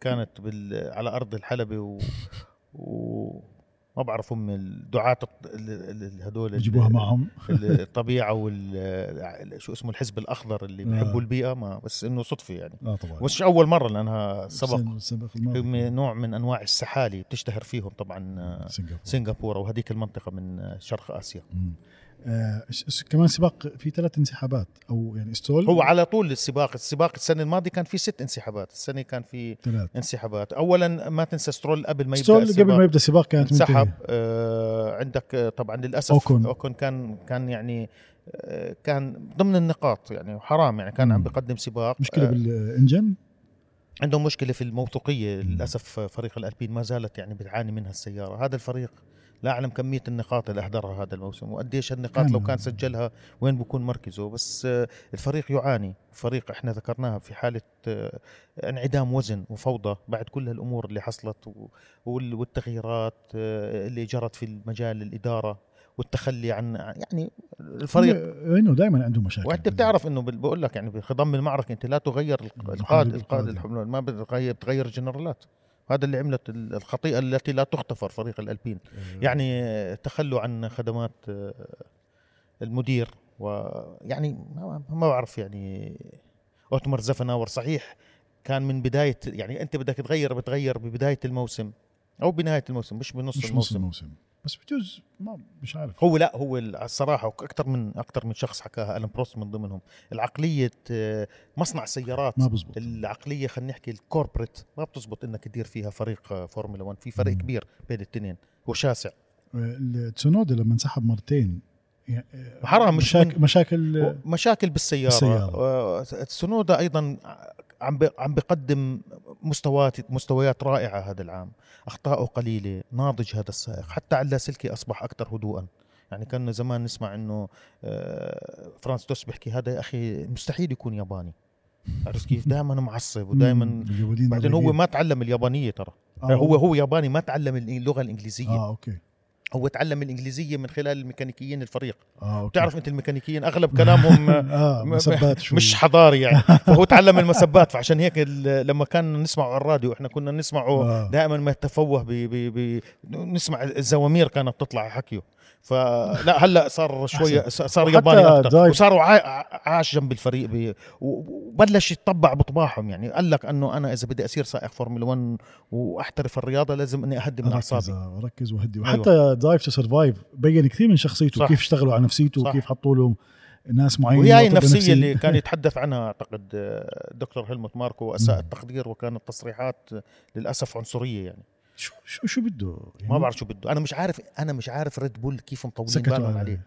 كانت بال على أرض الحلبة و, و ما بعرف هم الدعاة الط- ال- ال- هدول ال- يجيبوها معهم. ال- الطبيعة وال شو اسمه الحزب الأخضر اللي آه. بيحبوا البيئة ما بس إنه صدفة يعني. آه طبعا. مش أول مرة لأنها سبق. الماضي هم نوع من أنواع السحالي بتشتهر فيهم طبعا آه، سنغافورة. سنغافورة وهذيك المنطقة من آه، شرق آسيا. مم. آه كمان سباق في ثلاث انسحابات أو يعني سترول. هو على طول السباق السباق السنة الماضية كان في ست انسحابات السنة كان في ثلاث. انسحابات. اولا ما تنسى سترول قبل ما يبدأ سترول قبل ما يبدأ السباق كانت انسحب. آه عندك آه، طبعا للأسف أوكون. أوكون كان كان يعني آه كان ضمن النقاط يعني حرام يعني كان عم. بيقدم سباق. مشكلة آه بالإنجن؟ عندهم مشكلة في الموثوقية للأسف فريق الألبين ما زالت يعني بتعاني منها السيارة. هذا الفريق لا أعلم كمية النقاط اللي اهدرها هذا الموسم وقديش النقاط لو كان سجلها وين بكون مركزه. بس آه، الفريق يعاني. فريق إحنا ذكرناها في حالة آه، انعدام وزن وفوضى بعد كل هالأمور اللي حصلت والتغييرات آه، اللي جرت في المجال الإدارة والتخلي عن يعني الفريق إنه دائما عندهم مشاكل. وأنت بتعرف إنه بقول لك يعني بخضم المعركة أنت لا تغير الق- القائد القائد ما بتغير بتغير جنرالات. هذا اللي عملت ال- الخطيئة التي لا تغتفر فريق الألبين. يعني تخلوا عن خدمات آه، المدير ويعني ما بعرف يعني اوتمر زفناور صحيح كان من بداية يعني أنت بدك تغير بتغير ببداية الموسم أو بنهاية الموسم مش بنص مش الموسم. الموسم. بس بجوز ما مش عارف. هو لا هو الصراحة أكثر من أكثر من شخص حكاها آلان بروست من ضمنهم. العقلية آه، مصنع سيارات. ما بزبط. العقلية خلينا نحكي ال corporate ما بتزبط إنك تدير فيها فريق آه، فورمولا 1 في فرق مم. كبير بين الاثنين وشاسع. آه، تسونودا لما انسحب مرتين حرام مش مشاكل مشاكل مشاكل بالسيارة, بالسيارة. آه، تسونودا أيضا عم بي- عم بقدم مستويات مستويات رائعة هذا العام. اخطاؤه قليلة ناضج هذا السائق حتى على اللاسلكي أصبح أكثر هدوءا. يعني كنا زمان نسمع إنه آه، فرانز توست بيحكي هذا يا أخي مستحيل يكون ياباني. عرفت كيف؟ دائما معصب ودائما بعدين هو. ما تعلم اليابانية ترى. آه، هو هو ياباني ما تعلم اللغة الإنجليزية. آه أوكي. هو تعلم الإنجليزية من خلال الميكانيكيين الفريق. آه أوكي. بتعرف أنت الميكانيكيين أغلب كلامهم آه م- مسبات شوي. مش حضاري يعني. فهو تعلم المسبات فعشان هيك لما كان نسمعه على الراديو إحنا كنا نسمعه آه. دائما ما يتفوه ب ب ب نسمع الزوامير كانت تطلع حكيه. فلا هلا صار شوية صار ياباني أكثر وصاروا عا- عاش جنب الفريق وبلش يتطبع بطباعهم يعني قال لك إنه أنا إذا بدي أصير سائق فورمولا 1 وأحترف الرياضة لازم إني أهدي من أعصابي آه، ركز وهدي أيوة. وحتى Drive to Survive بين كثير من شخصيته صح. كيف اشتغلوا على نفسيته صح. وكيف حطوا له ناس معينة وهي النفسية نفسي. اللي كان يتحدث عنها أعتقد آه، الدكتور هيلموت ماركو أساء. التقدير وكانت تصريحات آه، للأسف عنصرية يعني شو شو شو بده؟ يعني ما بعرف شو بده. أنا مش عارف أنا مش عارف ريد بول كيف مطولين بالهم عليه.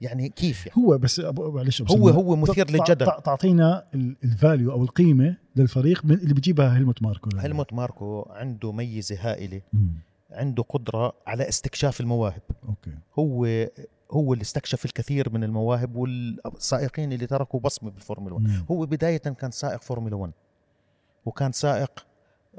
يعني كيف يعني؟ هو بس معلش هو هو مثير للجدل. تع- تعطينا ال- ال value أو القيمة للفريق من اللي بيجيبها هيلموت ماركو هيلموت ماركو عنده ميزة هائلة. مم. عنده قدرة على استكشاف المواهب. أوكي. هو هو اللي استكشف الكثير من المواهب والسائقين اللي تركوا بصمة بالفورمولا 1 مم. هو بداية كان سائق فورمولا 1 وكان سائق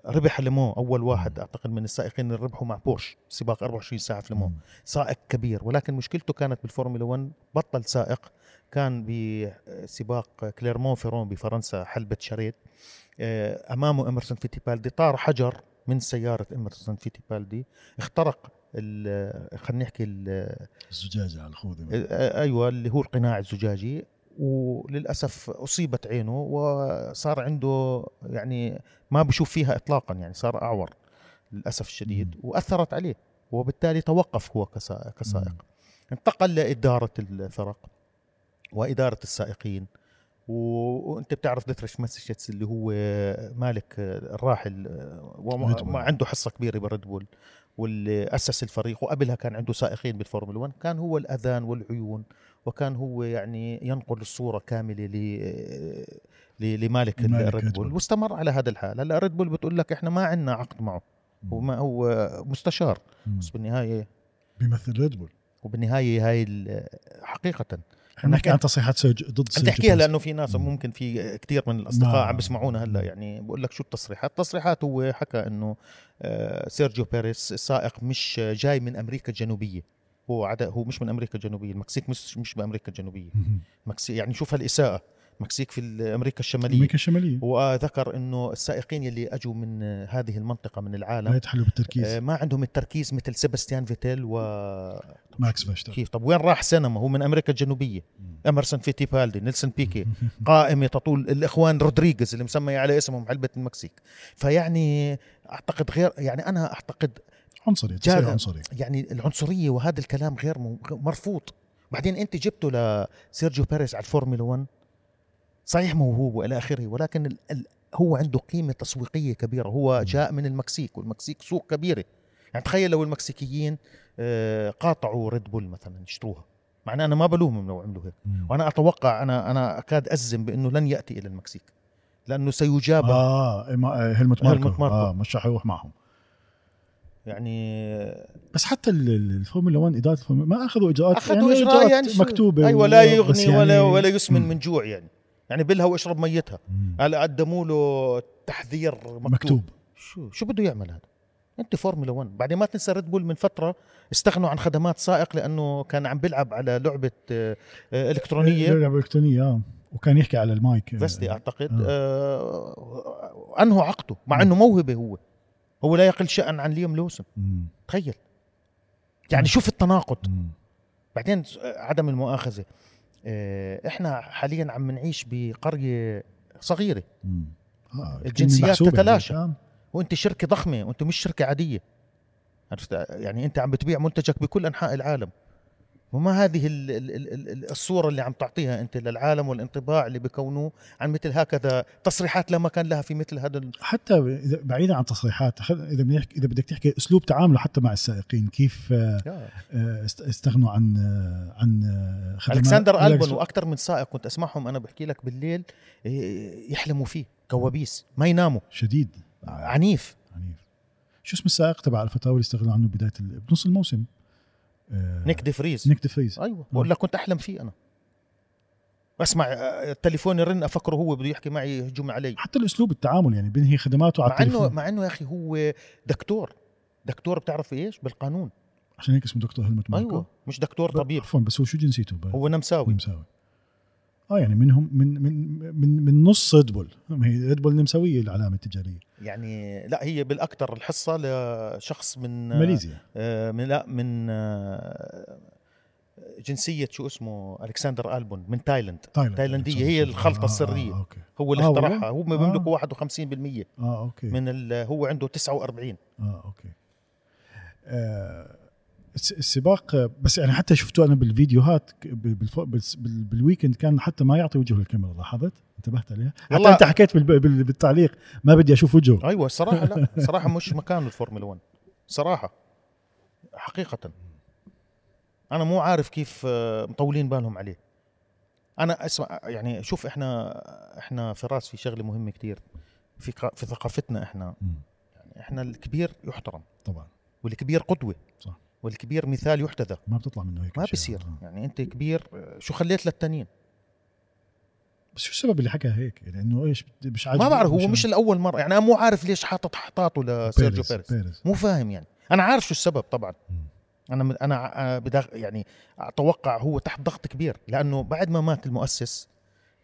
ربح لومان أول واحد أعتقد من السائقين اللي ربحوا مع بورش سباق 24 ساعة في لومان مم. سائق كبير ولكن مشكلته كانت بالفورمولا 1 بطل سائق كان بسباق كليرمون فيران بفرنسا حلبة شريط آه، أمامه ايميرسون فيتيبالدي. طار حجر من سيارة ايميرسون فيتيبالدي. اخترق ال- خلينا نحكي ال- الزجاجة على الخوذة. آه، أيوه اللي هو القناع الزجاجي. وللأسف أصيبت عينه وصار عنده يعني ما بشوف فيها اطلاقا يعني صار أعور للأسف الشديد وأثرت عليه وبالتالي توقف هو كسا- كسائق. انتقل لإدارة الفرق وإدارة السائقين وأنت بتعرف ديتريش ماتيشيتس اللي هو مالك الراحل وما عنده حصة كبيرة بريد بول واللي أسس الفريق وقبلها كان عنده سائقين بالفورمولا 1 كان هو الآذان والعيون وكان هو يعني ينقل الصورة كاملة لمالك الريد ريد بول. واستمر على هذا الحال. هلا ريد بول بتقول لك إحنا ما عندنا عقد معه. هو ما هو مستشار. مم. بس بالنهاية بيمثل ريد بول وبالنهاية هاي حقيقة. إحنا بنحكي عن تصريحات سيرج ضد عم سيرجيو تحكيها. لأنه في ناس مم. ممكن في كثير من الأصدقاء عم بيسمعونا هلا يعني بقول لك شو التصريحات. التصريحات هو حكى إنه آه، سيرجيو بيريس السائق مش جاي من أمريكا الجنوبية. هو عدا هو مش من أمريكا الجنوبية المكسيك مش مش بأمريكا الجنوبية. مم. مكسيك يعني شوف هالإساءة. المكسيك في أمريكا الشمالية. أمريكا الشمالية. وذكر إنه السائقين يلي أجوا من هذه المنطقة من لا العالم يتحلوا بالتركيز. آه، ما عندهم التركيز مثل سيباستيان فيتيل و ماكس فيرستابن كيف؟ طب وين راح سينا؟ هو من أمريكا الجنوبية. إيمرسون فيتيبالدي نيلسون بيكيه قائمه تطول الإخوان رودريغيز اللي مسمي على اسمهم حلبة المكسيك. فيعني أعتقد غير يعني أنا أعتقد عنصري تصير عنصري. يعني العنصرية وهذا الكلام غير مرفوض. بعدين أنت جبته لسيرجيو بيريز على الفورمولا 1 صحيح موهوب وإلى آخره ولكن ال ال هو عنده قيمة تسويقية كبيرة. هو. جاء من المكسيك والمكسيك سوق كبيرة. يعني تخيل لو المكسيكيين آه، قاطعوا ريد بول مثلا يشتروها. مع أنا ما بلومهم لو عملوا هيك. وأنا أتوقع أنا أنا أكاد اجزم بأنه لن يأتي إلى المكسيك. لأنه سيجاب آه. آه هيلمت ماركو, هيلمت ماركو. آه مش رح يروح معهم. يعني بس حتى ال- ال- الفورمولا 1 إدارة الفورمولا ما أخذوا إجراءات أخذوا يعني شو- مكتوبة أيوه لا يغني ولا يعني- ولا يسمن مم. من جوع يعني. يعني بلها واشرب ميتها. هلا قدموا له تحذير مكتوب, مكتوب. شو شو بده يعمل هذا؟ أنت فورمولا 1 بعدين ما تنسى ريد بول من فترة استغنوا عن خدمات سائق لأنه كان عم بيلعب على لعبة آه، إلكترونية. لعبة إلكترونية آه. وكان يحكي على المايك. فيستي. أعتقد آه. آه أنهوا عقده مع إنه موهبة هو. هو لا يقل شأن عن ليام لوسن. تخيل يعني شوف التناقض. بعدين عدم المؤاخذة آه، إحنا حاليا عم نعيش بقرية صغيرة مم. آه. الجنسيات محسوبة تتلاشى. آه. وأنت شركة ضخمة وأنت مش شركة عادية عرفت يعني أنت عم بتبيع منتجك بكل أنحاء العالم وما هذه ال ال ال ال الصورة اللي عم تعطيها أنت للعالم والانطباع اللي بكونوه عن مثل هكذا تصريحات لا مكان لها في مثل هذا حتى إذا- بعيدا عن تصريحات إذا بنحكي إذا بدك تحكي أسلوب تعامله حتى مع السائقين كيف آه، آه، است- استغنوا عن آه، عن آه، خدمات ألكسندر ألبون ألكس- وأكثر من سائق كنت أسمعهم أنا بحكي لك بالليل يحلموا فيه كوابيس ما يناموا. شديد. عنيف. عنيف. شو اسم السائق تبع ألفا تاوري اللي استغنوا عنه بداية ال- بنص الموسم؟ آه، نيك ديفريز نيك ديفريز أيوه بقول لك كنت أحلم فيه أنا. أسمع آه، التليفون يرن أفكره هو بده يحكي معي يهجم علي. حتى الأسلوب التعامل يعني بينهي خدماته على مع إنه التليفون. مع إنه يا أخي هو دكتور. دكتور بتعرف إيش؟ بالقانون. عشان هيك اسمه دكتور هلمت ماركو. أيوه مش دكتور طبيب. عفوا بس هو شو جنسيته؟ هو نمساوي. نمساوي. آه يعني منهم من من من من نص ريد بول. ما هي ريد بول نمساويه العلامة التجارية. يعني لا هي بالأكثر الحصة لشخص من ماليزيا. آه، من لا من آه، جنسية شو اسمه ألكسندر ألبون من تايلاند. تايلاند تايلاندية هي الخلطة السرية. آه, آه, okay. هو اللي آه، اخترعها. والله؟ هو بيملكوا 51% آه okay. من هو عنده 49 آه okay. آه السباق بس يعني حتى شفته أنا بالفيديوهات بال weekend كان حتى ما يعطي وجهه للكاميرا لاحظت؟ انتبهت عليها؟ حتى أنت حكيت بال- بال- بالتعليق ما بدي أشوف وجهه. أيوه الصراحه لا صراحة مش مكانه الفورمولا 1 صراحة حقيقة. أنا مو عارف كيف آه، مطولين بالهم عليه. أنا أسمع يعني شوف إحنا إحنا فراس في شغلة مهمة كتير. في في ثقافتنا إحنا. يعني إحنا الكبير يحترم. طبعا. والكبير قدوة. صح. والكبير مثال يحتذى ما بتطلع منه هيك ما. بصير آه. يعني أنت كبير آه، شو خليت للتانيين؟ بس شو السبب اللي حكى هيك؟ يعني إنه إيش مش عاجبه ما بعرف هو مش- الأول مرة. يعني أنا مو عارف ليش حاطط حطاته لسيرجيو بيريز بيريز. مو فاهم يعني. أنا عارف شو السبب طبعا. مم. أنا أنا بداخ يعني أتوقع هو تحت ضغط كبير لأنه بعد ما مات المؤسس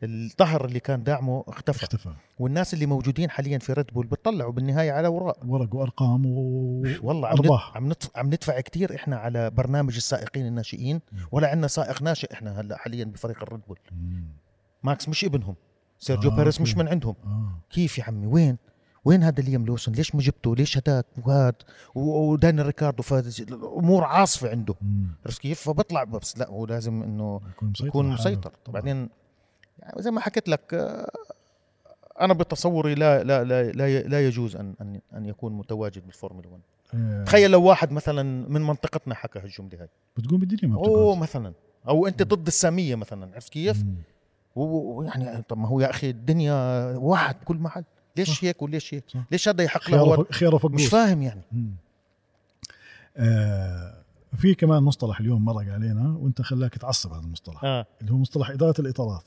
الظهر اللي كان داعمه اختفى. اختفى. والناس اللي موجودين حاليا في ريد بول بتطلعوا بالنهاية على اوراق ورق وارقام و والله عم أرباح. ندفع عم ندفع, عم ندفع كثير إحنا على برنامج السائقين الناشئين. ولا عندنا سائق ناشئ إحنا هلأ حاليا بفريق الريد بول. ماكس مش ابنهم سيرجيو آه، بيريز. مش من عندهم. آه. كيف يا عمي؟ وين؟ وين هذا ليام لوسون؟ ليش ما جبته ليش هداك؟ وهاد؟ ودانيال ريكاردو فالامور عاصفة عنده. عرفت كيف؟ فبطلع بس لا هو لازم إنه يكون مسيطر يكون. مسيطر. طبعاً. بعدين يعني زي ما حكيت لك آه، أنا بتصوري لا لا لا لا, لا يجوز أن أن أن يكون متواجد بالفورمولا 1 آه، تخيل لو واحد مثلا من منطقتنا حكى هالجملة هاي بتقوم بالدنيا ما أوه مثلا أو أنت ضد السامية مثلا عرفت كيف؟ ويعني طب ما هو يا أخي الدنيا واحد بكل محل ليش صح. هيك وليش هيك؟ صح. ليش هذا يحق له خياره هو فوق- مش. فاهم يعني مم. آه في كمان مصطلح اليوم مرق علينا وأنت خلاك تعصب هذا المصطلح آه اللي هو مصطلح إدارة الإطارات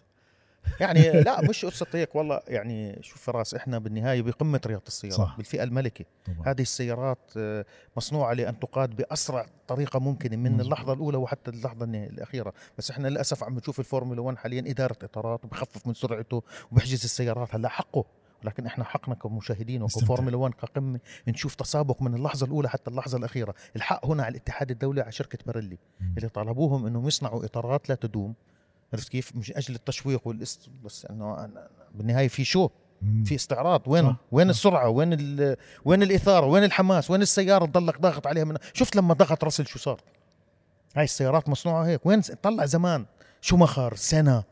يعني لا مش قصه هيك والله يعني شوف فراس إحنا بالنهاية بقمة رياضة السيارات صح. بالفئة الملكة طبعا هذه السيارات آه، مصنوعة لأن تقاد بأسرع طريقة ممكنة من مظبوط. اللحظة الأولى وحتى اللحظة الأخيرة بس إحنا للأسف عم نشوف الفورمولا 1 حاليا إدارة إطارات وبخفف من سرعته وبحجز السيارات هلأ حقه ولكن إحنا حقنا كمشاهدين. وكفورمولا 1 كقمة نشوف تسابق من اللحظة الأولى حتى اللحظة الأخيرة الحق هنا على الاتحاد الدولي على شركة بيريللي مم. اللي طالبوهم إنهم يصنعوا إطارات لا تدوم عرفت كيف؟ مش أجل التشويق والاست بس إنه بالنهاية في show. في استعراض. وين صح، وين. السرعة؟ وين ال- وين الإثارة؟ وين الحماس؟ وين السيارة تضلك ضاغط عليها من شفت لما ضغط راسل شو صار؟ هاي السيارات مصنوعة هيك. وين طلع زمان شوماخر سنة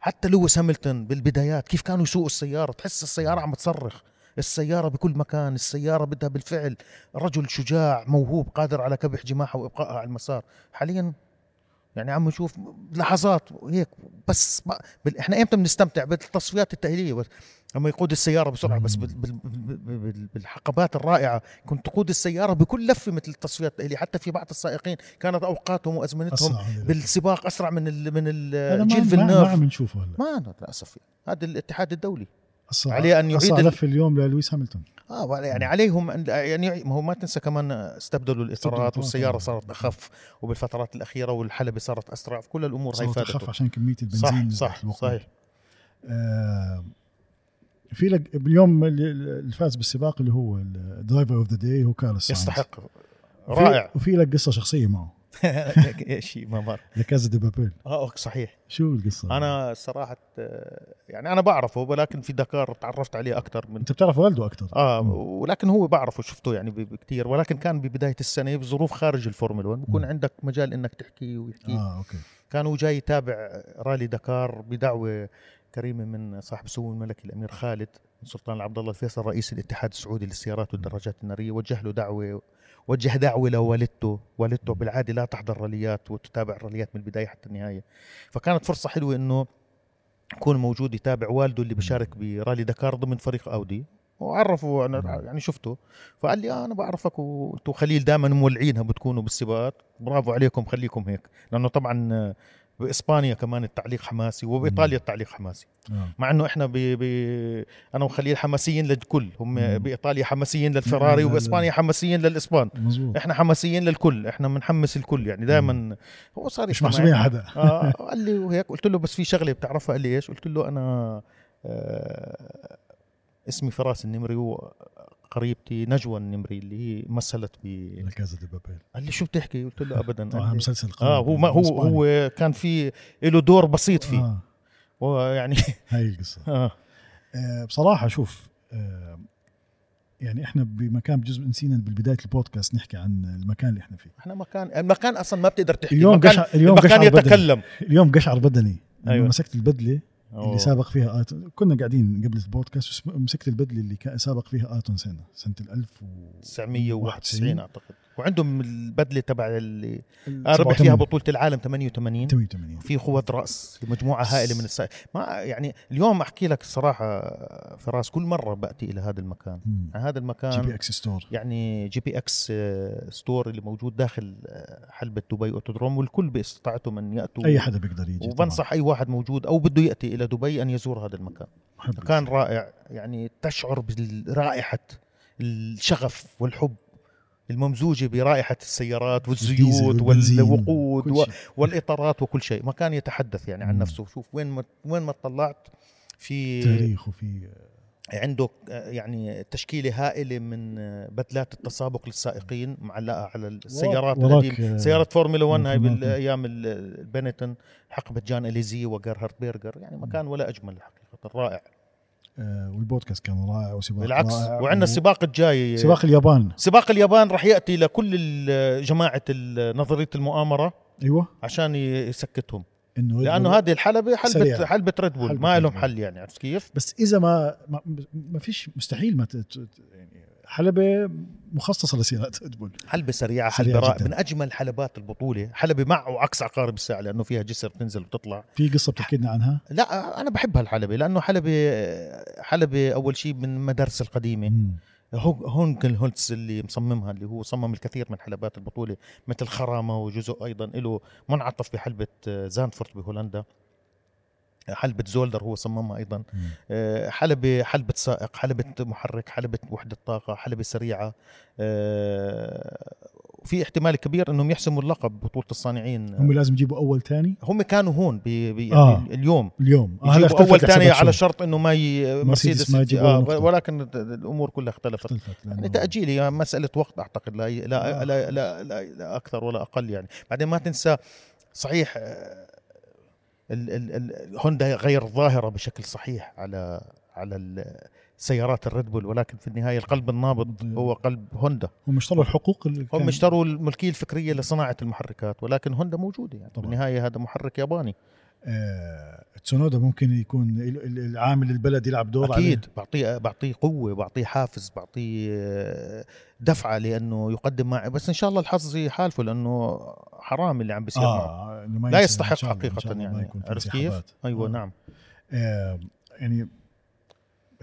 حتى لويس هاملتون بالبدايات كيف كانوا يسوقوا السيارة؟ تحس السيارة عم تصرخ. السيارة بكل مكان السيارة بدها بالفعل رجل شجاع موهوب قادر على كبح جماحه وإبقائها على المسار. حاليا يعني عم نشوف لحظات هيك بس ما بال... إحنا إمتى بنستمتع بالتصفيات التأهيلية؟ بس لما يقود السيارة بسرعة بس بال... بال... بال... بال... بالحقبات الرائعة كنت تقود السيارة بكل لفة مثل التصفيات التأهيلية حتى في بعض السائقين كانت أسرع هذا. بالسباق أسرع من ال... من ال... هذا ما- جيل ما- عم نشوفه هلا. ما للأسف. هذا الاتحاد الدولي. عليه أن يعيد ال- لفه اليوم للويس هاملتون. آه يعني عليهم أن- يعني ما هو ما تنسى كمان استبدلوا الاطارات والسيارة طبعاً. صارت أخف وبالفترات الأخيرة والحلبة صارت أسرع في كل الأمور هاي صارت أخف عشان كمية البنزين صح صح. صحيح. آه في لك اليوم اللي فاز بالسباق اللي هو ال driver of the day هو كارلوس. يستحق. رائع. وفي لك قصة شخصية معه. شيء ما بعرف La Casa de Papel. آه صحيح. شو القصة؟ أنا صراحة يعني أنا بعرفه ولكن في دكار تعرفت عليه أكثر من أنت بتعرف والده أكثر آه ولكن هو بعرفه شفته يعني بكثير ولكن كان ببدايه السنة بظروف خارج الفورمولا 1 بكون. عندك مجال إنك تحكي ويحكي. آه okay. كان هو جاي يتابع رالي دكار بدعوة كريمة من صاحب السمو الملكي الأمير خالد. سلطان عبد الله الفيصل رئيس الاتحاد السعودي للسيارات والدراجات النارية وجه له دعوة وجه دعوة لوالدته والدته بالعادة لا تحضر راليات وتتابع الراليات من البداية حتى النهاية. فكانت فرصة حلوة إنه يكون موجود يتابع والده اللي بيشارك برالي دكار ضمن فريق أودي. وعرفه أنا يعني شفته. فقال لي آه أنا بعرفك وأنتم خليل دائما مولعينها بتكونوا بالسباقات. برافو عليكم خليكم هيك. لأنه طبعا بإسبانيا كمان التعليق حماسي وبإيطاليا التعليق حماسي. آه. مع إنه إحنا ب... ب... أنا وخليل حماسيين للكل. هم مم. بإيطاليا حماسيين للفراري. وبإسبانيا حماسيين للإسبان. مظبوط. إحنا حماسيين للكل. إحنا بنحمس الكل. يعني دائما هو صار مش محسوبين. حدا. آه قال لي وهيك. قلت له بس في شغلة بتعرفها؟ قال لي إيش؟ قلت له أنا آه اسمي فراس النمري وقريبتي نجوى النمري اللي هي مثلت ب لكازا دي بابيل. قال لي شو بتحكي قلت له ابدا. لي مسلسل آه هو ما هو. هو كان في له دور بسيط فيه. آه. ويعني هاي القصة. آه. آه بصراحة شوف آه يعني إحنا بمكان بجزء نسينا بالبداية البودكاست نحكي عن المكان اللي إحنا فيه. إحنا مكان المكان أصلا ما بتقدر تحكي. اليوم المكان, اليوم المكان قشعر بدني. يتكلم. اليوم قشعر بدني. أيوة. مسكت البدلة أوه. اللي سابق فيها آيتون كنا قاعدين قبل البودكاست ومسكت البدلة اللي كان سابق فيها آيتون سنة سنه ال 1000 991 أعتقد وعندهم البدلة تبع اللي ال- ربح 87. فيها بطولة العالم 88 88 في قوة رأس لمجموعة هائلة من السائق ما يعني اليوم أحكي لك الصراحة فراس كل مرة بأتي إلى هذا المكان مم. هذا GP المكان X Store يعني GPX آه، Store اللي موجود داخل آه، حلبة دبي أوتودروم والكل بإستطاعتهم أن يأتوا أي حدا بيقدر يجي طبعاً. وبنصح أي واحد موجود أو بده يأتي إلى دبي أن يزور هذا المكان. مكان رائع يعني تشعر برائحة الشغف والحب الممزوجة برائحة السيارات والزيوت والوقود و... والإطارات وكل شيء. مكان يتحدث يعني عن. نفسه. شوف وين ما وين ما طلعت في تاريخ وفي عنده يعني تشكيلة هائلة من بدلات التسابق للسائقين معلقه على السيارات القديمة. سيارة فورمولا 1 هاي بالايام ال- البنيتون حقبة جان أليزي وجيرهارد بيرجر. يعني مكان ولا أجمل حقيقة. رائع والبودكاست كان رائع وسباق بالعكس وعندنا السباق الجاي سباق اليابان سباق اليابان راح يأتي لكل جماعة نظرية المؤامرة أيوه عشان يسكتهم إنه لأنه هذه الحلبة حلبة سريعة. حلبة ريد بول ما لهم. حل يعني عرفت كيف؟ بس إذا ما ما, ما فيش مستحيل ما يعني حلبة مخصصة لسيارات ريد بول حلبة سريعة سريعة حلبة رائعة. جداً. من أجمل حلبات البطولة. حلبة مع وعكس عقارب الساعة لأنه فيها جسر بتنزل وتطلع. في قصة بتحكي لنا عنها؟ لا أنا بحب هالحلبة لأنه حلبة حلبة أول شيء من المدارس القديمة. مم. هو- هونجل هولتز اللي مصممها اللي هو صمم الكثير من حلبات البطولة مثل خرامة وجزء أيضا له منعطف بحلبة زانفورت بهولندا. حلبة زولدر هو صممها أيضا. آه، حلبة حلبة سائق حلبة محرك حلبة وحدة طاقة حلبة سريعة آه، في احتمال كبير إنهم يحسموا اللقب بطولة الصانعين هم لازم يجيبوا أول ثاني هم كانوا هون ب... ب... يعني آه. اليوم اليوم آه، يجيبوا أول ثاني على. شرط إنه ما ي... مرسيدس ما يجيبوا آه. ولكن الأمور كلها اختلفت اختلفت يعني تاجيل هي مسألة وقت أعتقد لا لا آه. لا, لا, لا, لا أكثر ولا أقل يعني بعدين ما تنسى صحيح آه، ال ال ال هوندا غير ظاهرة بشكل صحيح على على سيارات الريد بول ولكن في النهاية القلب النابض هو قلب هوندا. هم اشتروا الحقوق هم اشتروا الملكية الفكرية لصناعة المحركات ولكن هوندا موجودة يعني. طبعاً. بالنهاية هذا محرك ياباني. تسونودا ممكن يكون ال- ال- العامل البلد يلعب دور عليه. أكيد بعطيه بعطيه قوة بعطيه حافز بعطيه آه، دفعة لأنه يقدم مع بس إن شاء الله الحظ يحالفه لأنه حرام اللي عم بيصير معه ما لا يستحق حقيقة يعني عرفت كيف؟ أيوه آه. نعم آه يعني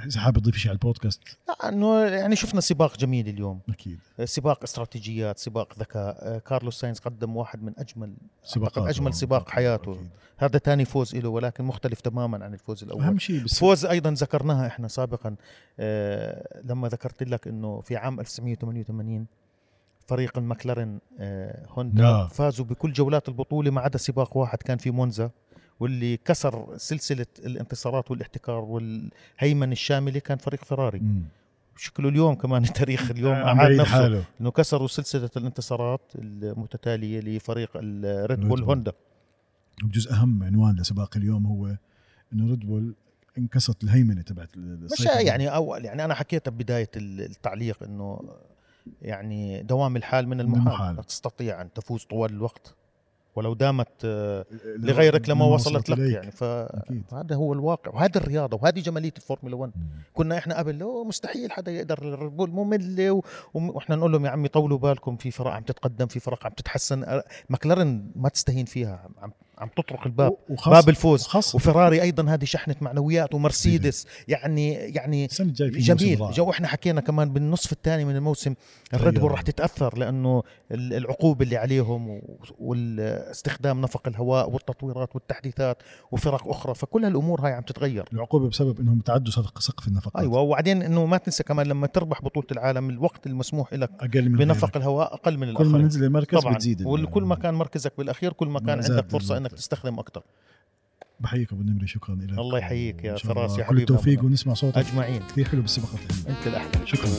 إذا حابب تضيف شيء على البودكاست. لا إنه يعني شفنا سباق جميل اليوم. أكيد. سباق استراتيجيات سباق ذكاء. آه، كارلوس ساينز قدم واحد من أجمل سباقات آه، سباق حياته. أكيد. هذا ثاني فوز له ولكن مختلف تماما عن الفوز الأول. أهم شيء بس فوز أيضا ذكرناها إحنا سابقا. آه لما ذكرت لك إنه في عام 1988 فريق المكلارن آه هوندا لا. فازوا بكل جولات البطولة ما عدا سباق واحد كان في مونزا. واللي كسر سلسلة الانتصارات والاحتكار والهيمنة الشاملة كان فريق فيراري. شكله اليوم كمان التاريخ اليوم اعاد نفسه حاله إنه كسروا سلسلة الانتصارات المتتالية لفريق الريد ريد بول. هوندا بجزء أهم عنوان لسباق اليوم هو إنه ريد بول انكسرت الهيمنة تبعت مش. يعني أول يعني أنا حكيت ببداية التعليق إنه يعني دوام الحال من المحال, المحال. لا تستطيع أن تفوز طوال الوقت ولو دامت آه، لغيرك لما وصلت لك. يعني. فهذا هو الواقع وهذه الرياضة وهذه جمالية الفورمولا 1 مم. كنا إحنا قبل "أوه، مستحيل حدا يقدر الريد بول ممله وإحنا نقول لهم يا عمي طولوا بالكم في فرق عم تتقدم في فرق عم تتحسن ماكلارن ما تستهين فيها عم عم تطرق الباب. وخاصة- باب الفوز. وخاصة وفراري أيضا هذه شحنة معنويات ومرسيدس. يعني يعني جميل. جو إحنا حكينا كمان بالنصف الثاني من الموسم الريد بول تغير. راح تتأثر لأنه ال- العقوبه اللي عليهم واستخدام نفق الهواء والتطويرات والتحديثات وفرق أخرى. فكل هالأمور هاي عم تتغير. العقوبة بسبب إنهم تعدوا سقف سقف النفقات. أيوه. وبعدين إنه ما تنسى كمان لما تربح بطولة العالم الوقت المسموح لك أقل من بنفق غيرك. الهواء أقل من كل ما نزل المركز طبعا. بتزيد وكل ما كان مركزك بالأخير كل ما كان عندك فرصة إنك إنك طيب. تستخدم أكثر بحييك أبو نمري شكرا لك الله يحييك يا فراس يا حبيبي. كل التوفيق ونسمع صوتك. أجمعين. كثير حلو بالسباقات أنت الأحلى. شكرا.